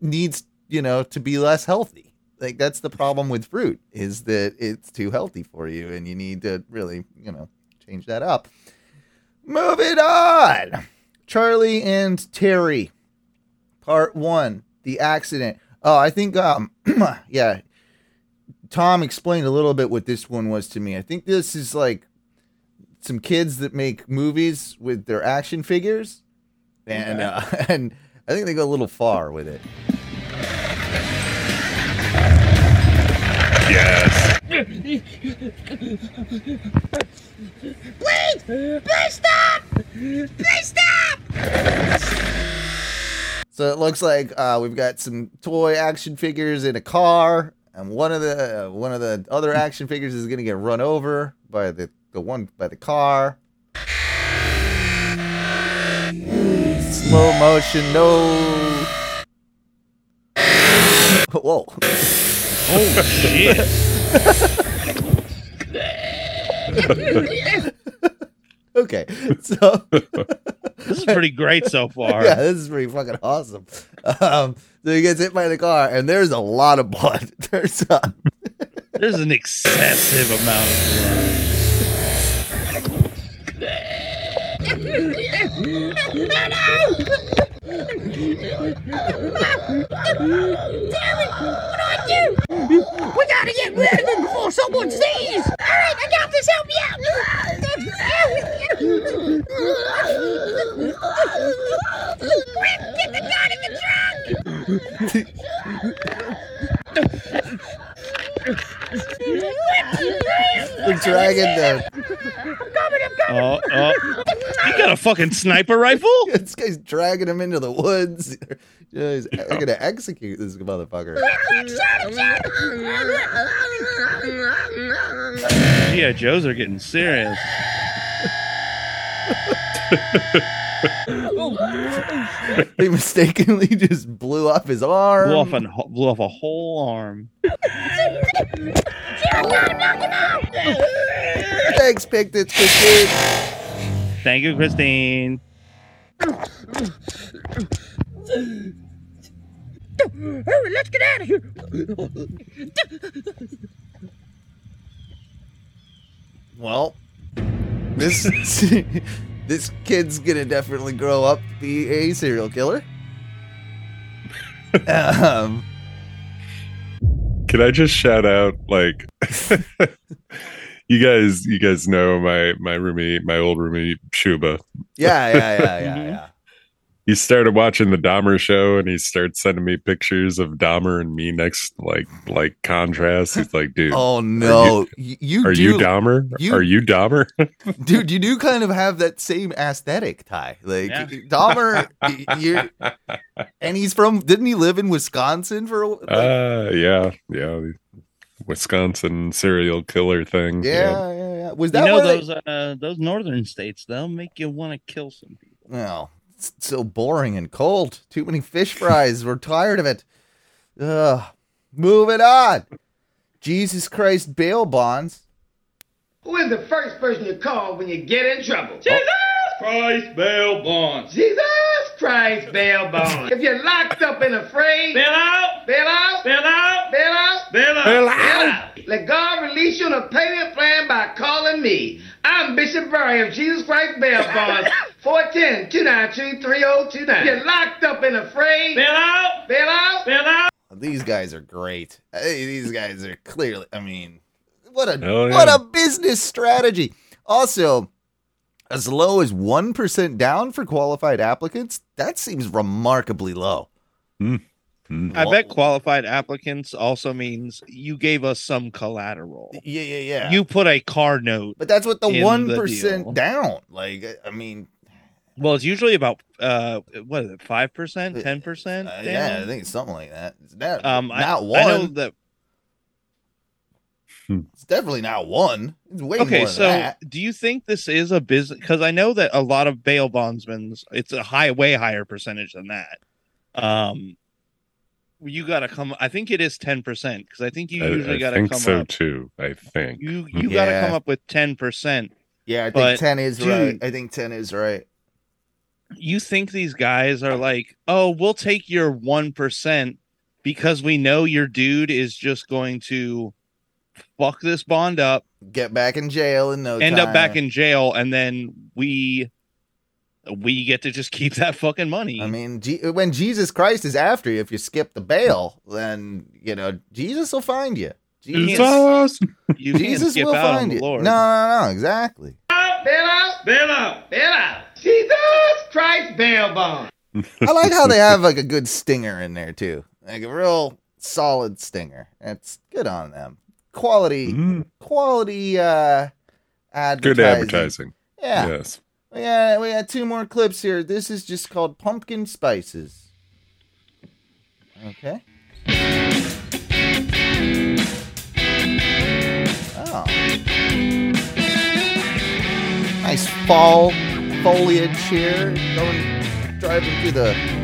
needs, you know, to be less healthy. Like that's the problem with fruit is that it's too healthy for you, and you need to really, you know, change that up. Moving on, Charlie and Terry, part one, the accident. Oh, I think, um, yeah, Tom explained a little bit what this one was to me. I think this is like some kids that make movies with their action figures, and uh, and I think they go a little far with it. Yes. Please! Please stop! Please stop! So it looks like uh, we've got some toy action figures in a car, and one of the uh, one of the other action figures is going to get run over by the the one by the car. Slow motion, no. Whoa! Oh shit! okay, so this is pretty great so far. yeah, this is pretty fucking awesome. Um, so he gets hit by the car, and there's a lot of blood. There's uh, There's an excessive amount of blood. Terry, what do I do? We gotta get rid of him before someone sees. All right, I got this. Help me out. Quick, get the gun in the the dragon. Uh, Oh, oh. You got a fucking sniper rifle? this guy's dragging him into the woods. Yeah, he's gonna execute this motherfucker. Yeah, Joes are getting serious. They mistakenly just blew off his arm. Blew off, an, blew off a whole arm. Thanks, Pictits, Christine. Thank you, Christine. Hurry, let's get out of here. Well, this this kid's gonna definitely grow up to be a serial killer. Um, Can I just shout out like you guys you guys know my my roommate, my old roommate Shuba. yeah, yeah, yeah, yeah, yeah. He started watching the Dahmer show and he starts sending me pictures of Dahmer and me next like like contrast. He's like, dude. Oh no, You, you, you are do, you Dahmer? you- are you Dahmer? dude? You do kind of have that same aesthetic, Ty. Like Yeah. Dahmer, y- you and he's from. Didn't he live in Wisconsin for? a wh- Like, uh yeah, yeah. Wisconsin serial killer thing. yeah, yeah, yeah. Was You that know where they- those uh, those northern states? They'll make you want to kill some people. Well, it's so boring and cold. Too many fish fries. We're tired of it. Ugh. Moving on. Jesus Christ bail bonds. Who is the first person you call when you get in trouble? Oh. Jesus Christ, bail bonds. Jesus Christ, bail bonds. if you're locked up and afraid, Bail out, bail out, bail out, bail out, bail out. Bail out. Let God release you on a payment plan by calling me. I'm Bishop Barry of Jesus Christ Bail Bonds, 410-292-3029. You're locked up and afraid, Bail out, bail out, bail out. These guys are great. Hey, these guys are clearly. I mean, what a Hell yeah. what a business strategy. Also, as low as 1% down for qualified applicants, that seems remarkably low. Hmm. I bet qualified applicants also means you gave us some collateral. Yeah, yeah, yeah. You put a car note. But that's what the one the percent deal. down. Like, I mean, Well, it's usually about uh, what is it, five percent, ten percent? uh, yeah, I think it's something like that. It's not, Um, not I one. know that. It's definitely not one. It's way Okay, more so that. do you think this is a business? Because I know that a lot of bail bondsmen, it's a high, way higher percentage than that. Um, you got to come. I think it is ten percent because I think you usually I got to think come so up. too. I think You mm-hmm. you got to come up with ten percent. Yeah, I think but, ten is dude, right. I think ten is right. you think these guys are like, oh, we'll take your one percent because we know your dude is just going to fuck this bond up, Get back in jail and no end time. up back in jail, and then we we get to just keep that fucking money. I mean, G- when Jesus Christ is after you, if you skip the bail, then you know Jesus will find you. Jesus. You Jesus will find you. Lord. No, no, no, exactly. Bail out, Bail out. bail out. Jesus Christ, bail bond. I like how they have like a good stinger in there too, like a real solid stinger. It's good on them. Quality, Mhm. quality uh advertising. Good advertising. Yeah. Yes. We got, we got two more clips here. This is just called Pumpkin Spices. Okay. Oh. Nice fall foliage here. Going, driving through the.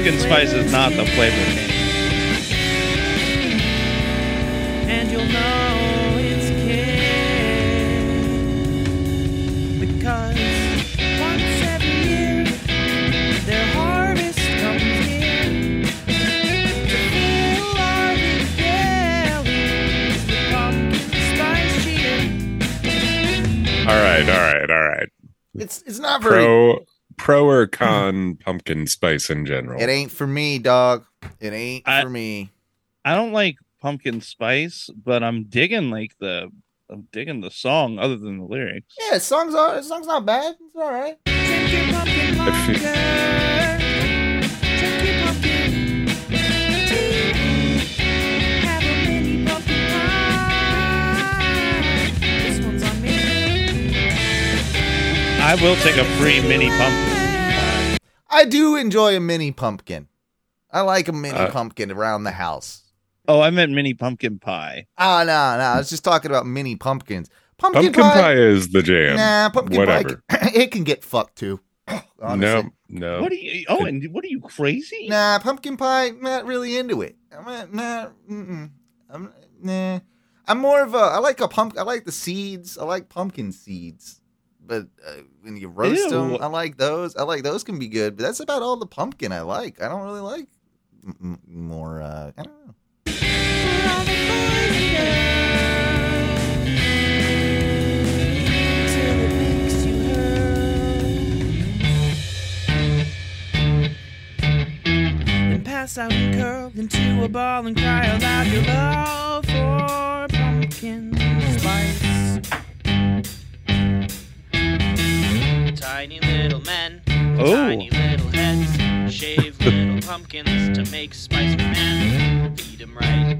Pumpkin spice is not the flavor king. And you'll know it's King. Because once every year, their harvest comes near. To fill our big bellies with pumpkin spice cheer. All right. All right. All right. It's it's not very. Pro pro or con pumpkin spice in general. It ain't for me, dog. It ain't I- for me. I don't like pumpkin spice, but I'm digging like the I'm digging the song other than the lyrics. Yeah, the song's all, the song's not bad. It's all right. Drink your pumpkin I feel- lager. Drink your pumpkin tea. Have a mini pumpkin pie. This one's on me. I will take a free mini pumpkin. I do enjoy a mini pumpkin. I like a mini Uh, pumpkin around the house. Oh, I meant mini pumpkin pie. Oh no, no, I was just talking about mini pumpkins. Pumpkin, Pumpkin pie is the jam. Nah, pumpkin Whatever. pie. It can get fucked too. honestly. No, no. What are you? Oh, and what are you crazy? Nah, pumpkin pie. Not really into it. I'm not. Nah, mm-mm. I'm nah. I'm more of a. I like a pump. I like the seeds. I like pumpkin seeds. But uh, when you roast them, I like those. I like those can be good. But that's about all the pumpkin I like. I don't really like m- m- more. Uh, I don't know. For all the boys and girls. Till it makes you hurl. Then pass out and curl into a ball and cry aloud your love for pumpkin spice. Tiny little men, Oh. tiny little heads, shave little pumpkins to make spice men. Feed 'em right,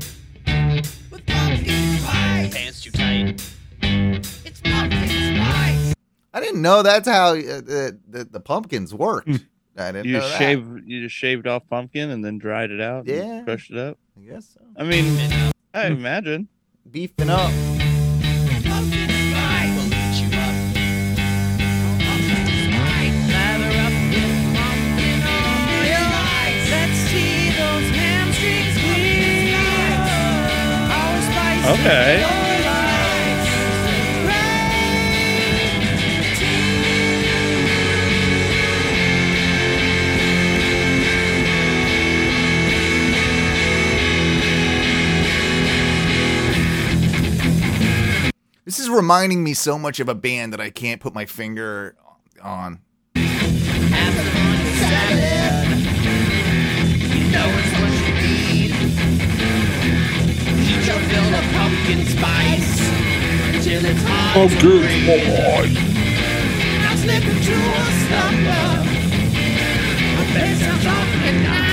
With pumpkin spice. pants too tight. It's pumpkin spice. I didn't know that's how uh, the, the the pumpkins worked. I didn't You know just shave you just shaved off pumpkin and then dried it out. and Yeah. crushed it up. I guess so. I mean, I imagine. Beefing up. Okay. This is reminding me so much of a band that I can't put my finger on. Pumpkin spice until it's hard to breathe. spice. Now slip into a slumber. A bed sounds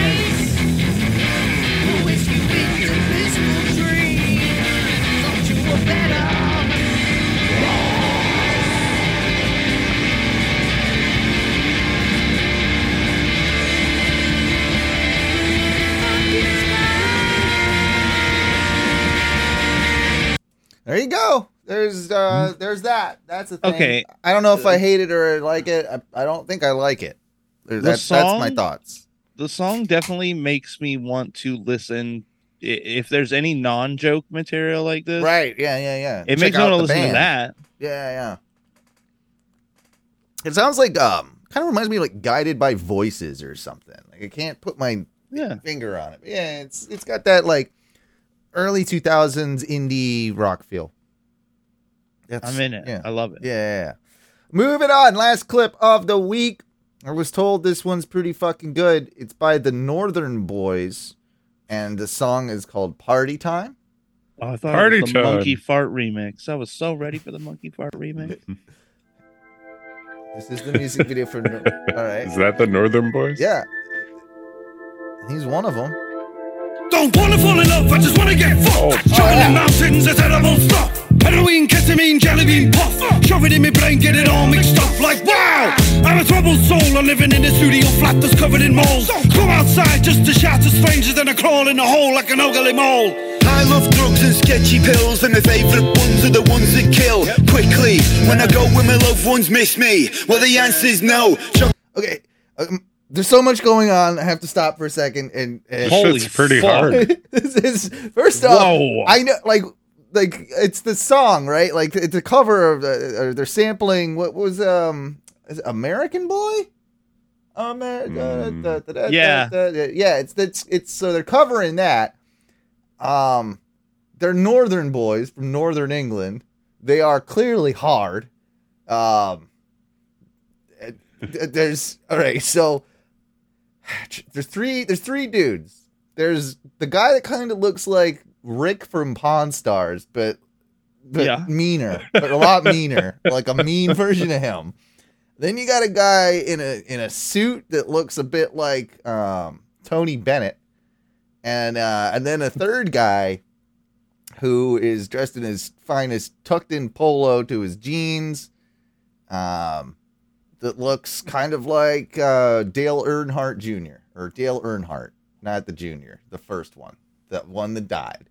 There's uh there's that. That's the thing. Okay. I don't know if I hate it or like it. I, I don't think I like it. That's, that's my thoughts. The song definitely makes me want to listen. If there's any non-joke material like this, Right. Yeah, yeah, yeah. It Check makes me want to the listen to that. Yeah, yeah. It sounds like um kind of reminds me of like guided by voices or something. Like I can't put my Yeah. finger on it. Yeah, it's it's got that like early 2000s indie rock feel. That's- I'm in it. Yeah. I love it. Yeah, yeah, yeah. Moving on, last clip of the week. I was told this one's pretty fucking good. It's by the Northern Boys, and the song is called Party Time. Oh, I thought Party it was the time. Monkey Fart remix. I was so ready for the Monkey Fart remix. This is the music video for. All right. Is that the Northern Boys? Yeah. He's one of them. Don't wanna fall in love, I just wanna get fucked. Oh, Shoving in mountains is edible stuff. Heroin, ketamine, jelly bean puff. Shove it in my brain, get it all mixed up. Like wow, I'm a troubled soul. I'm living in a studio flat that's covered in moles. Go outside just to shout to strangers, then I crawl in a hole like an ugly mole. I love drugs and sketchy pills, and my favourite ones are the ones that kill quickly. When I go where my loved ones miss me, well the answer's no. Chuck- Okay. Um, there's so much going on. I have to stop for a second and. and This shit's pretty hard. this is first off. Whoa. I know, like, like it's the song, right? Like it's a cover of the. Or they're sampling what was um is it American Boy. America. Yeah. yeah. It's it's it's so they're covering that. Um, they're Northern boys from Northern England. They are clearly hard. Um, there's all right. So there's three. There's three dudes. There's the guy that kind of looks like Rick from Pawn Stars, but but Yeah. meaner, but a lot meaner, like a mean version of him. Then you got a guy in a in a suit that looks a bit like um, Tony Bennett, and uh, and then a third guy who is dressed in his finest tucked in polo to his jeans, um, that looks kind of like uh, Dale Earnhardt Jr. or Dale Earnhardt, not the junior, the first one, that one that died.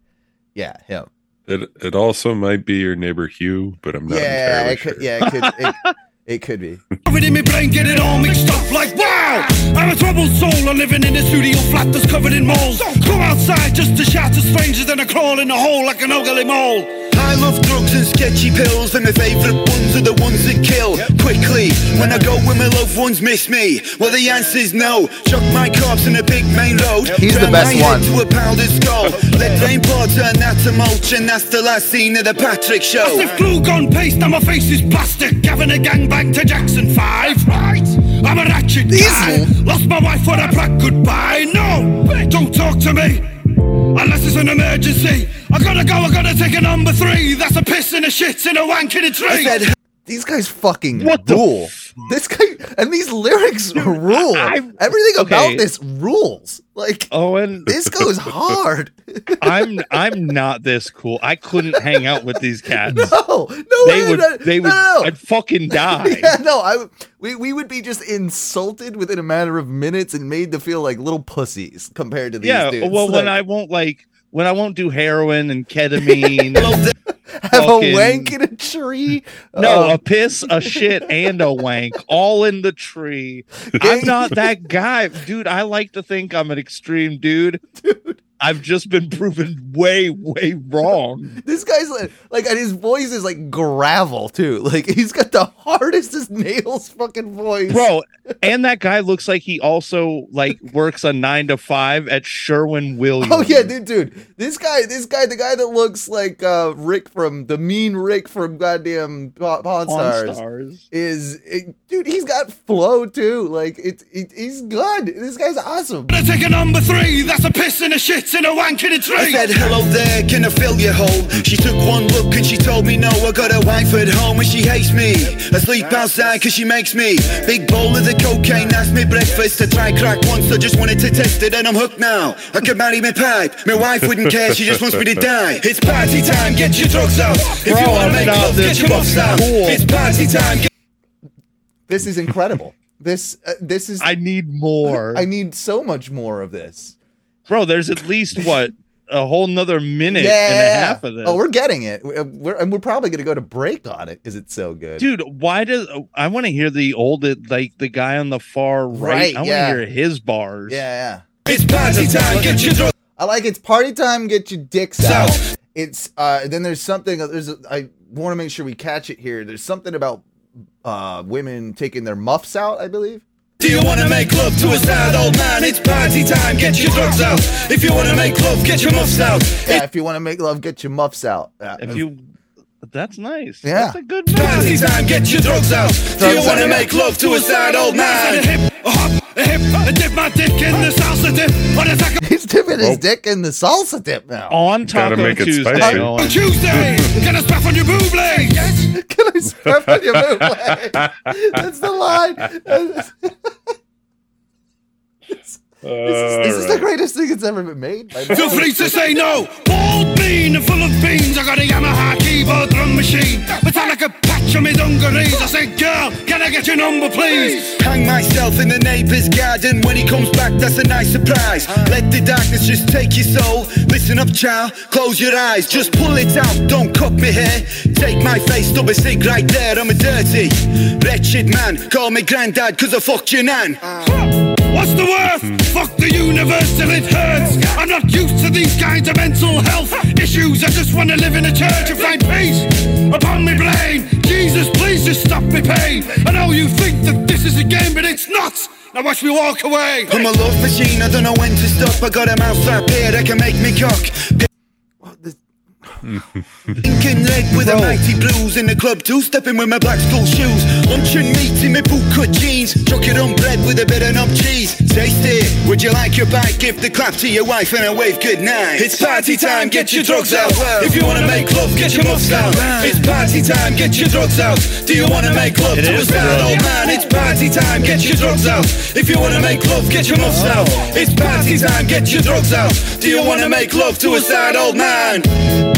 Yeah, him. It it also might be your neighbor Hugh, but I'm not yeah, entirely it could. sure. Yeah, it could. It, it could be. Shove it in my brain, get it all mixed up like wow. I'm a troubled soul, I'm living in a studio flat that's covered in moles. Go outside just to shout to strangers, then I crawl in a hole like an ugly mole. I love drugs and sketchy pills, and my favourite ones are the ones that kill quickly. When I go where my loved ones miss me, well the answer's no. Chuck my corpse in a big main road. He's the Turn best one. To a powdered skull. Let rain pour, turn that to mulch, and that's the last scene of the Patrick show. As if glue gun paste, now my face is plastic. Having a gangbang to Jackson 5. Right. I'm a ratchet guy. Lost my wife for a black goodbye. No, don't talk to me. Unless it's an emergency. I gotta go, I gotta take a number three. That's a piss and a shit and a wank in a tree. These guys fucking rule. this guy and these lyrics rule. Everything about this rules. Like Owen, this goes hard. I'm I'm not this cool. I couldn't hang out with these cats. No, no, they would no, they would no. I'd fucking die. Yeah, no, I we, we would be just insulted within a matter of minutes and made to feel like little pussies compared to these yeah, dudes. well, when I won't like when I won't do heroin and ketamine, have a wank in a tree. no, Uh, a piss, a shit, and a wank, all in the tree. I'm not that guy, dude. I like to think I'm an extreme dude. dude. I've just been proven way, way wrong. This guy's like, like, and his voice is like gravel too. Like he's got the hardest as nails fucking voice, Bro, and that guy looks like he also like works a nine to five at Sherwin Williams. Oh yeah, dude, dude. This guy, this guy, the guy that looks like uh Rick from the mean Rick from goddamn Pa- Pawn Pawn Stars, Stars. is it, dude. He's got flow too. Like it's it, he's good. This guy's awesome. Let's take a number three. That's a piss and a shit and a wank in a tree. I said, hello there, can I fill your hole? She took one look and she told me no, I got a wife at home and she hates me. I sleep outside cause she makes me. Big bowl of the cocaine, that's me breakfast. I tried crack once, I just wanted to test it and I'm hooked now. I could marry my pipe, my wife wouldn't care, she just wants me to die. It's party time, get your drugs out. If you wanna make love, get your muffs fucking out. cool. It's party time, get This is incredible. this uh, this is. I need more. I need so much more of this. Bro, there's at least what a whole nother minute and a half of this. Oh, we're getting it. We're, we're- and we're probably going to go to break on it because it's so good. Dude, why does I want to hear the old like the guy on the far right? Right, I want to yeah. hear his bars. Yeah, yeah. It's party time, get your drugs I like it's party time. Get your dicks out. It's uh. Then there's something. There's. A, I want to make sure we catch it here. There's something about uh women taking their muffs out. I believe. Do you wanna make love to a sad old man? It's party time, get your drugs out. If you wanna make love, get your muffs out. Yeah. If you want to make love, get your muffs out. Yeah. If you, that's nice. Yeah. That's a good Party time, get your drugs out. Do you wanna make love to a sad old A man? hip, a hop, a hip, a dip my dick in the salsa dip. On a He's dipping his dick in the salsa dip now. On Gotta Taco make it Tuesday. spicy. On Tuesday. Can I spap on your boob leg? Yes. Can I step on your boot leg? That's the line. this, is, this is the greatest thing that's ever been made. Feel free to say no. Bald bean and full of beans. I got a Yamaha keyboard drum machine. Metallica patch on my dungarees. I said, girl, can I get your number, please? Hang myself in the neighbor's garden. When he comes back, that's a nice surprise. Let the darkness just take your soul. Listen up, child, close your eyes. Just pull it out, don't cut me hair. Take my face, stub a cig right there. I'm a dirty, wretched man. Call me granddad, cause I fucked your nan. Ah. What's the worth? Fuck the universe till it hurts. I'm not used to these kinds of mental health issues. I just want to live in a church and find peace upon me blame. Jesus, please just stop me pain. I know you think that this is a game, but it's not. Now watch me walk away. I'm a love machine, I don't know when to stop. I got a mouth strap here that can make me cock. Red with a mighty blues in the club too, stepping with my black school shoes. Lunch and meat in my boot cut jeans, chuck it on bread with a bit of knob cheese. Taste it, would you like your bite? Give the clap to your wife and a wave good night. It's party time, get your drugs out. If you wanna make love, get your muffs out. It's party time, get your drugs out. Do you wanna make love It to a sad old man? It's party time, get your drugs out. If you wanna make love, get your muffs out. It's party time, get your drugs out. Do you wanna make love to a sad old man?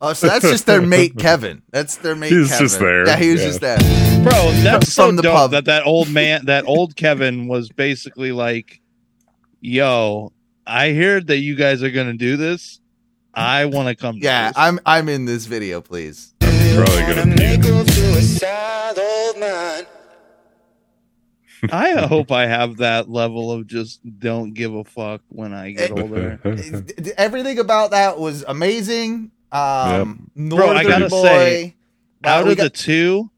Oh, so that's just their mate Kevin. That's their mate. He's Kevin. just there. Yeah, he was Yeah. just there. Bro, that's so From the dope pub. that that old man, that old Kevin was basically like, "Yo, I heard that you guys are gonna do this. I want to come." Yeah, this." I'm I'm in this video, please. Probably gonna Make love to a sad old man. I hope I have that level of just don't give a fuck when I get older. Everything about that was amazing. Um, Bro, I gotta boy. say, Uh, Out we of the two,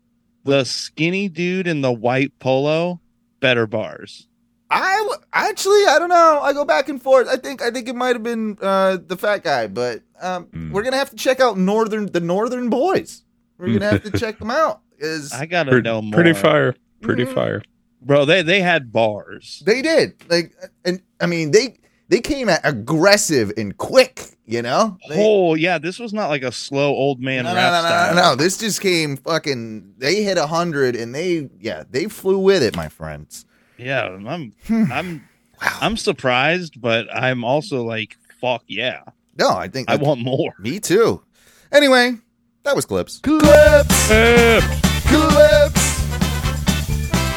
the skinny dude in the white polo, better bars. I w- actually I don't know. I go back and forth. I think I think it might have been uh, the fat guy, but um, Hmm. we're gonna have to check out northern the northern boys. We're gonna have to check them out. Is I gotta Pretty, know more. pretty fire. Pretty Mm-hmm. fire. bro. They they had bars. they did like and I mean they they came at aggressive and quick. You know. They- Oh yeah, this was not like a slow old man no, no, rap no, no, style. no, no. This just came fucking. They hit a hundred and they, yeah, they flew with it, my friends. Yeah, I'm Hmm. I'm wow. I'm surprised, but I'm also like, fuck yeah. No, I think I want more. Me too. Anyway, that was clips. clips. Clips, clips.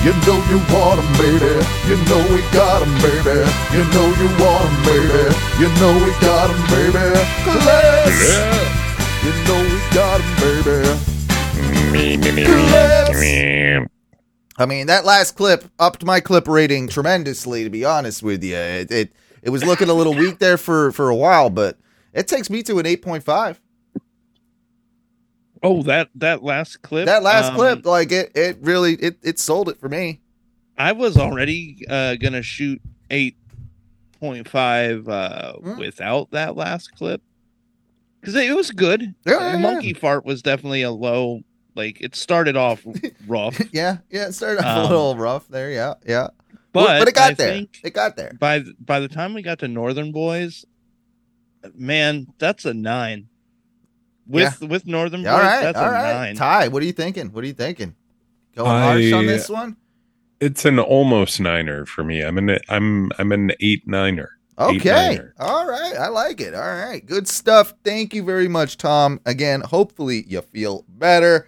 You know you want want 'em, baby. You know we got got 'em, baby. You know you want want 'em, baby. You know we got got 'em, baby. Clips. You know we got 'em, baby. Clips. I mean, that last clip upped my clip rating tremendously. To be honest with you, it it, it was looking a little weak there for for a while, but it takes me to an eight point five. Oh, that that last clip. That last um, clip, like it, it really it it sold it for me. I was already uh, gonna shoot eight point five uh, Hmm. without that last clip because it, it was good. Yeah, yeah, monkey fart was definitely a low. Like it started off rough, Yeah, yeah, it started off a Um, little rough there. Yeah, yeah, but but it got I there. It got there. by by the time we got to Northern Boys, man, that's a nine. With with Northern Yeah, all Boys, right, that's all a right. nine. Ty, what are you thinking? What are you thinking? Going harsh on this one? It's an almost niner for me. I'm an I'm I'm an eight niner. Eight Okay. niner. All right. I like it. All right. Good stuff. Thank you very much, Tom. Again, hopefully you feel better.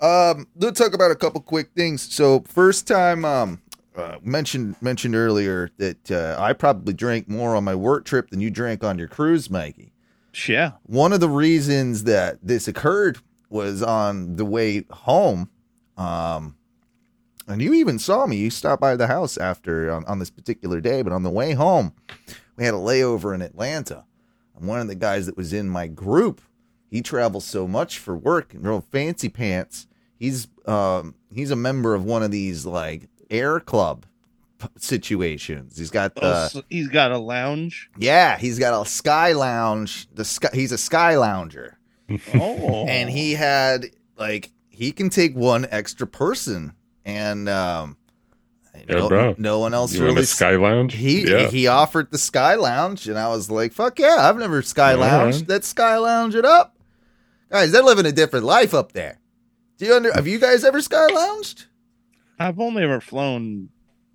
Um, let's talk about a couple quick things. So, first time um uh, mentioned mentioned earlier that uh, I probably drank more on my work trip than you drank on your cruise, Mikey. Yeah. One of the reasons that this occurred was on the way home. Um, and you even saw me. You stopped by the house after on, on this particular day, but on the way home, we had a layover in Atlanta. And one of the guys that was in my group, he travels so much for work and real fancy pants. He's um he's a member of one of these like air club situations. He's got the Oh, so he's got a lounge. yeah, he's got a sky lounge. The sky, he's a sky lounger, Oh, and he had like he can take one extra person, and um, Yeah, no, bro. no one else You want really. a sky lounge? he yeah. he offered the sky lounge, and I was like, "Fuck yeah, I've never sky All lounged. right. Let's sky lounge it up, guys. They're living a different life up there. Do you under? Have you guys ever sky lounged? I've only ever flown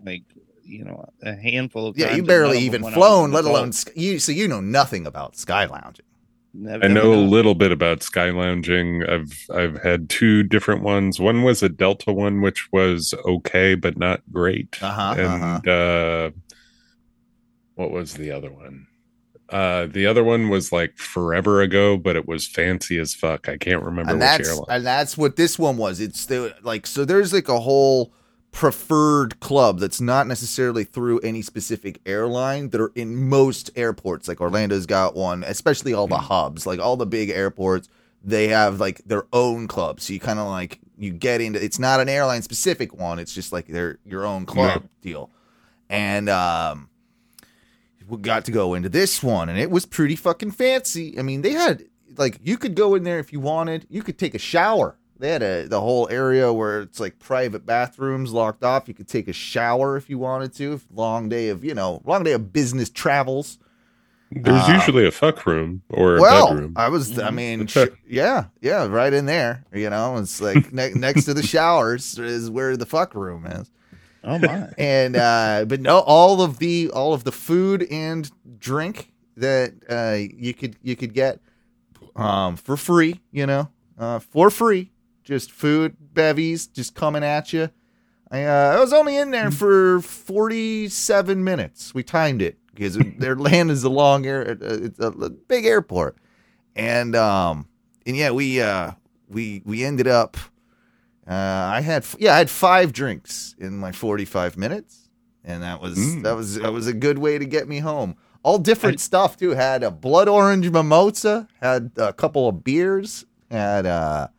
like you know a handful of Yeah, you barely none of them even when I was flown, let alone sk- you. So you know nothing about sky lounging. Never- I know never a little bit about sky lounging. I've I've had two different ones. One was a Delta one, which was okay but not great. Uh-huh, and uh what was the other one? Uh the other one was like forever ago, but it was fancy as fuck. I can't remember and which that's airline. and that's what this one was. It's the like so there's like a whole preferred club that's not necessarily through any specific airline that are in most airports. Like Orlando's got one, especially all the Hmm. hubs, like all the big airports. They have like their own club, so you kind of like you get into. It's not an airline specific one. It's just like their your own club deal, and um, we got to go into this one, and it was pretty fucking fancy. I mean, they had like you could go in there if you wanted. You could take a shower. They had a the whole area where it's like private bathrooms locked off. You could take a shower if you wanted to. If long day of you know long day of business travels. There's uh, usually a fuck room or a Well, bedroom. I was. I mean, sh- yeah, yeah, right in there. You know, it's like ne- next to the showers is where the fuck room is. Oh my! and uh but no all of the all of the food and drink that uh you could you could get um for free you know uh for free just food bevies just coming at you i uh i was only in there for 47 minutes we timed it because their land is a long air uh, it's a big airport and um and yeah we uh we we ended up uh, I had yeah, I had five drinks in my 45 minutes, and that was Mm. that was that was a good way to get me home. All different stuff too. Had a blood orange mimosa, had a couple of beers, had uh,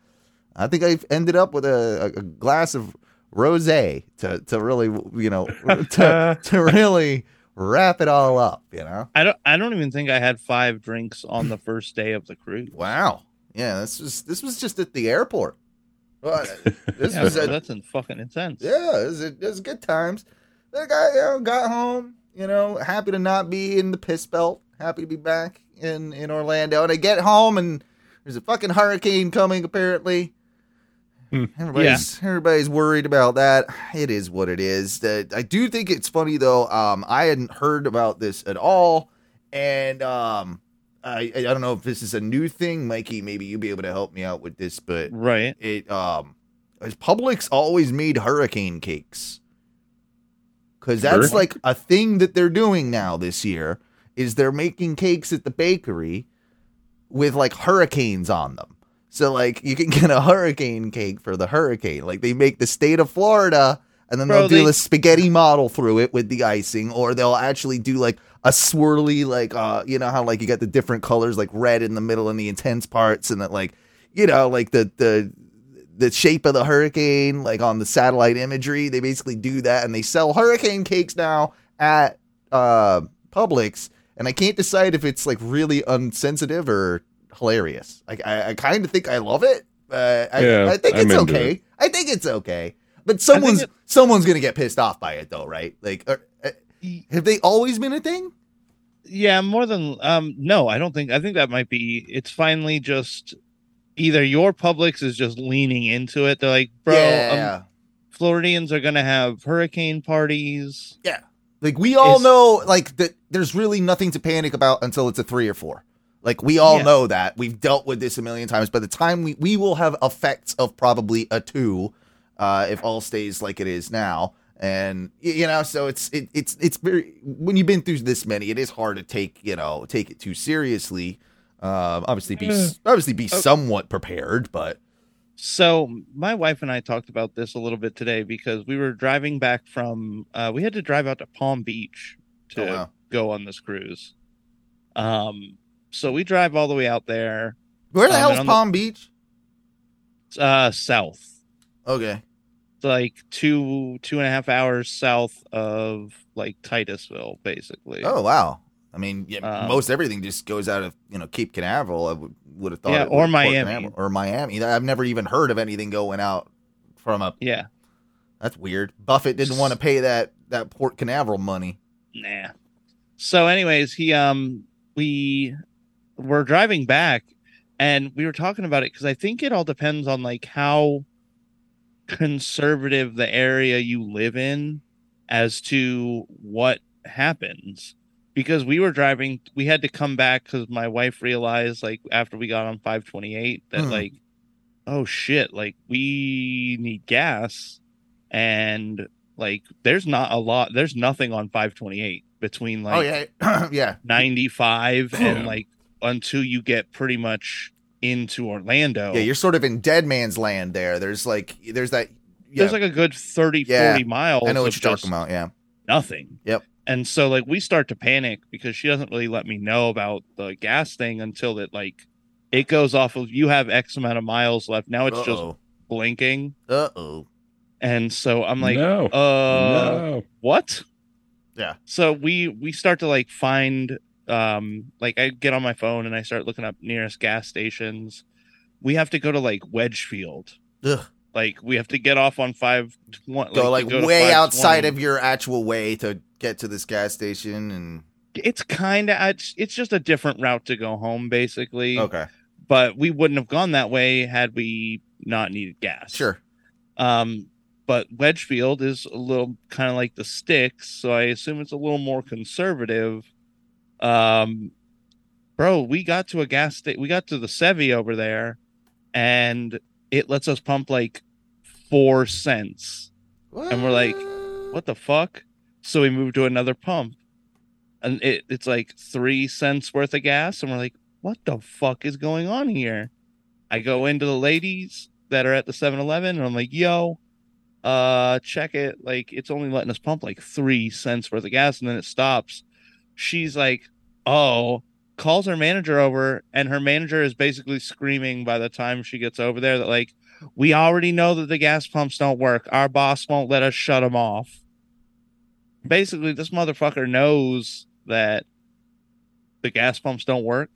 I think I ended up with a, a glass of rosé to to really you know to to really wrap it all up. You know. I don't. I don't even think I had five drinks on the first day of the cruise. Wow. Yeah, this was this was just at the airport. Well, this Yeah, was at, that's in fucking intense. Yeah, it was, it was good times. The guy you know, got home, you know, happy to not be in the piss belt, happy to be back in, in Orlando. And I get home and there's a fucking hurricane coming, apparently. Everybody's everybody's worried about that. It is what it is. That I do think it's funny though. Um, I hadn't heard about this at all, and um, I I don't know if this is a new thing, Mikey. Maybe you'll be able to help me out with this, but right. It um, Publix always made hurricane cakes because that's Sure. like a thing that they're doing now this year. Is they're making cakes at the bakery with like hurricanes on them. So like you can get a hurricane cake for the hurricane. Like they make the state of Florida and then Bro, they'll do they- a spaghetti model through it with the icing, or they'll actually do like a swirly, like uh, you know how like you got the different colors, like red in the middle and the intense parts, and that like you know like the the the shape of the hurricane, like on the satellite imagery. They basically do that, and they sell hurricane cakes now at uh Publix, and I can't decide if it's like really unsensitive or hilarious. Like I, I kind of think I love it. Uh, I, Yeah, I think I'm it's okay. it. I think it's okay. But someone's it- someone's gonna get pissed off by it though, right? Like, uh, uh, have they always been a thing? Yeah, more than um no, I don't think I think that might be it's finally just either your Publix is just leaning into it. They're like, bro, Yeah. um, Floridians are gonna have hurricane parties. Yeah. Like we all Is- know, like that. There's really nothing to panic about until it's a three or four. Like we all Yeah. know that we've dealt with this a million times. By the time we we will have effects of probably a two, uh, if all stays like it is now. And you know, so it's it, it's it's very when you've been through this many, it is hard to take you know take it too seriously. Um, obviously be obviously be Oh. somewhat prepared, but So my wife and I talked about this a little bit today because we were driving back from uh we had to drive out to Palm Beach to Oh, wow. go on this cruise. Um so we drive all the way out there. where the um, hell's and on the- Palm Beach? uh south. Okay, It's like two two and a half hours south of like Titusville, basically. Oh wow! I mean, yeah, Um, most everything just goes out of you know Cape Canaveral. I would, would have thought, Yeah, it or Miami. Or Miami. I've never even heard of anything going out from a. Yeah. That's weird. Buffett didn't want to pay that that Port Canaveral money. Nah. So, anyways, he um we were driving back and we were talking about it because I think it all depends on like how conservative the area you live in as to what happens. Because we were driving, we had to come back because my wife realized, like, after we got on 528, that, Hmm. like, oh shit, like, we need gas. And, like, there's not a lot, there's nothing on 528 between, like, oh yeah, yeah. 95 and, like, until you get pretty much into Orlando. Yeah, you're sort of in dead man's land there. There's like there's that. Yeah, There's like a good 30, Yeah, 40 miles. I know what of you're talking about. Yeah. Nothing. Yep. And so like we start to panic because she doesn't really let me know about the gas thing until it like it goes off of you have X amount of miles left. Now it's just Uh-oh. blinking. Uh oh. And so I'm like, No. uh No. what? Yeah. So we we start to like find um like I get on my phone and I start looking up nearest gas stations. We have to go to like Wedgefield. Ugh. Like we have to get off on five twenty. Go like way outside of your actual way to get to this gas station and it's kind of it's, it's just a different route to go home basically okay. but we wouldn't have gone that way had we not needed gas Sure. um but wedgefield is a little kind of like the sticks so i assume it's a little more conservative um bro we got to a gas station we got to the sevi over there and it lets us pump like four cents. And we're like what? The fuck? So we moved to another pump. And it, it's like three cents worth of gas and we're like what the fuck is going on here? I go into the ladies that are at the 7-eleven and i'm like yo uh check it. Like it's only letting us pump like three cents worth of gas and then it stops she's like oh calls her manager over and her manager is basically screaming by the time she gets over there that like we already know that the gas pumps don't work our boss won't let us shut them off basically this motherfucker knows that the gas pumps don't work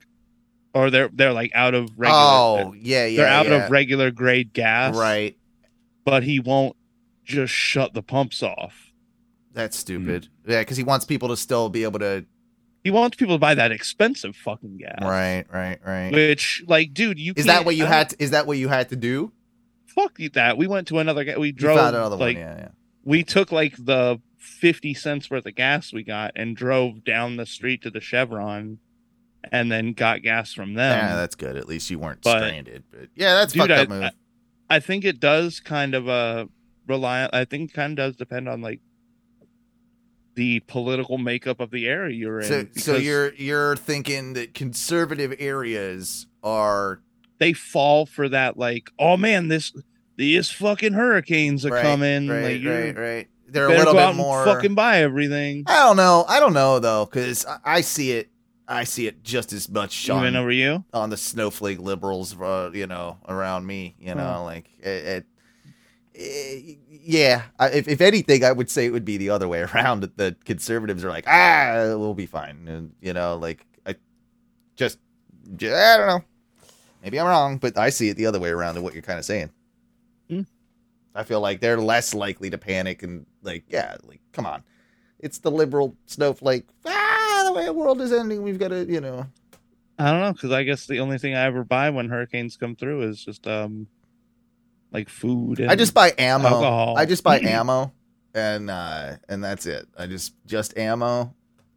or they're they're like out of regular Oh yeah, yeah. they're out yeah. of regular grade gas Right. but he won't just shut the pumps off That's stupid. Hmm. Yeah, because he wants people to still be able to. He wants people to buy that expensive fucking gas Right, right, right. which like dude you Is that what you had? To, is that what you had to do? fuck that we went to another ga- we drove another like one. Yeah, yeah. we took like the 50 cents worth of gas we got and drove down the street to the chevron and then got gas from them yeah, that's good. At least you weren't but- stranded. But yeah, that's Dude, fucked I, up move. I, I think it does kind of uh rely I think it kind of does depend on like the political makeup of the area you're in. so, so you're you're thinking that conservative areas are they fall for that like, oh man, this these fucking hurricanes are Right, coming. right, like, right, right. They're a little go bit out and more- fucking buy everything. I don't know. I don't know though, because I, I see it. I see it just as much Even over you? on the snowflake liberals, uh, you know, around me. You know, Huh. like it. it eh, yeah, I, if, if anything, I would say it would be the other way around. that The conservatives are like, ah, we'll be fine, and you know, like I just, I don't know. Maybe I'm wrong, but I see it the other way around to what you're kind of saying. Hmm. I feel like they're less likely to panic and like, yeah, like come on, it's the liberal snowflake. Ah, the way the world is ending, we've got to, you know. I don't know because I guess the only thing I ever buy when hurricanes come through is just um like food. And I just buy ammo. Alcohol. I just buy ammo, and uh and that's it. I just just ammo,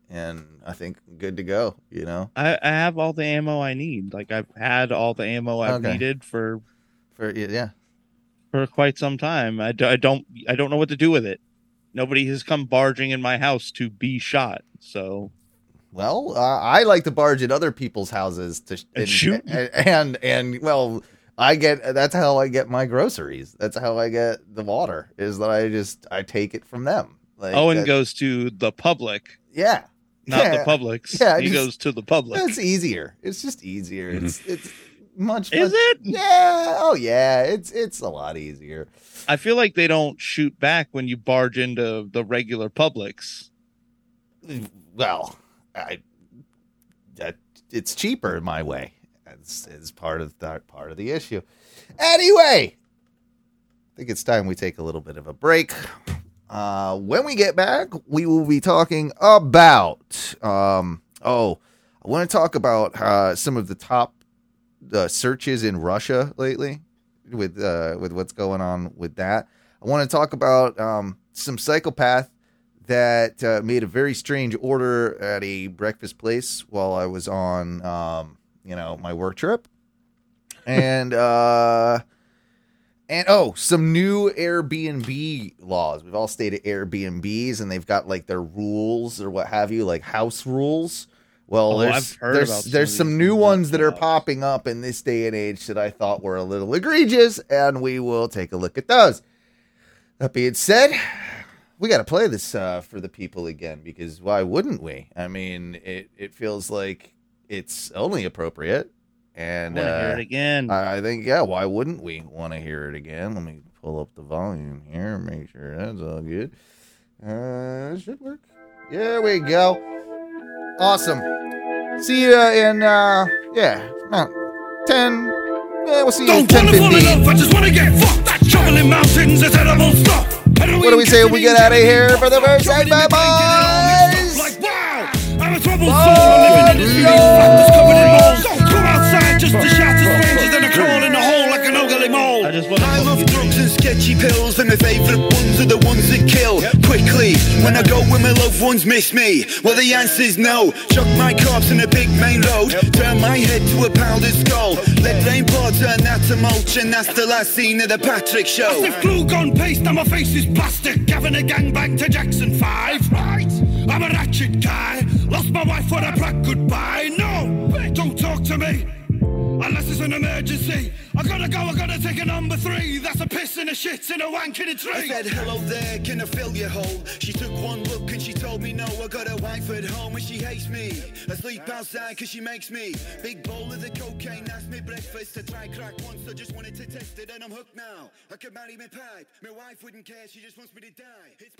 and I think good to go. You know, I, I have all the ammo I need. Like I've had all the ammo I've Okay. needed for for yeah for quite some time. I, do, I don't I don't know what to do with it. Nobody has come barging in my house to be shot. So Well, uh, I like to barge in other people's houses to and, shoot? and, and and well, I get that's how I get my groceries. That's how I get the water. Is that I just I take it from them. Like Owen that- goes to the public, yeah, not Yeah. the Publix. Yeah, he just- goes to the public. It's easier. It's just easier. Mm-hmm. It's it's much. Is much- it? Yeah. Oh yeah. It's it's a lot easier. I feel like they don't shoot back when you barge into the regular Publix. Well, I that it's cheaper my way. That's part of that part of the issue. Anyway, I think it's time we take a little bit of a break. Uh, when we get back, we will be talking about. Um, oh, I want to talk about uh, some of the top uh, searches in Russia lately, with uh, with what's going on with that. I want to talk about um, some psychopath that uh, made a very strange order at a breakfast place while I was on, um, you know, my work trip, and uh, and oh, some new Airbnb laws. We've all stayed at Airbnbs, and they've got like their rules or what have you, like house rules. Well, Oh, there's there's, some there's some new ones that are popping up in this day and age that I thought were a little egregious, and we will take a look at those. That being said, we got to play this uh, for the people again because why wouldn't we? I mean, it, it feels like it's only appropriate. And I wanna hear uh, it again. I I think, yeah, why wouldn't we want to hear it again? Let me pull up the volume here, make sure that's all good. Uh, it should work. There we go. Awesome. See you in, uh, yeah, about 10. Yeah, we'll see you in Don't wanna 10 fall in love, I just wanna get fucked. Traveling mountains, a terrible stuff. What do we say when we get out of here for the first segment, boys? Like wow, I'm a troubled soul. I live in the streets, factors covered in mold. Don't come outside just to shatter strangers and a crawl in a hole like an ugly mole. I just want I love drugs and sketchy pills, and my favourite ones are the ones that kill quickly. When I go where my loved ones miss me, well, the answer's no. Chuck my corpse in a big main road, turn my head to a powdered skull. Let rain pour, turn that to mulch, and that's the last scene of the Patrick show. As if glue gun paste and my face is plastic. Having a gangbang to Jackson 5, right? I'm a ratchet guy. Lost my wife for a black goodbye. No, don't talk to me. Unless it's an emergency. I gotta go, I gotta take a number three. That's a piss and a shit and a wank in a tree. I said, hello there, can I fill your hole? She took one look and she told me no. I got a wife at home and she hates me. I sleep outside cause she makes me. Big bowl of the cocaine, that's me breakfast. I tried crack once, I just wanted to test it and I'm hooked now. I could marry my pipe. My wife wouldn't care, she just wants me to die. It's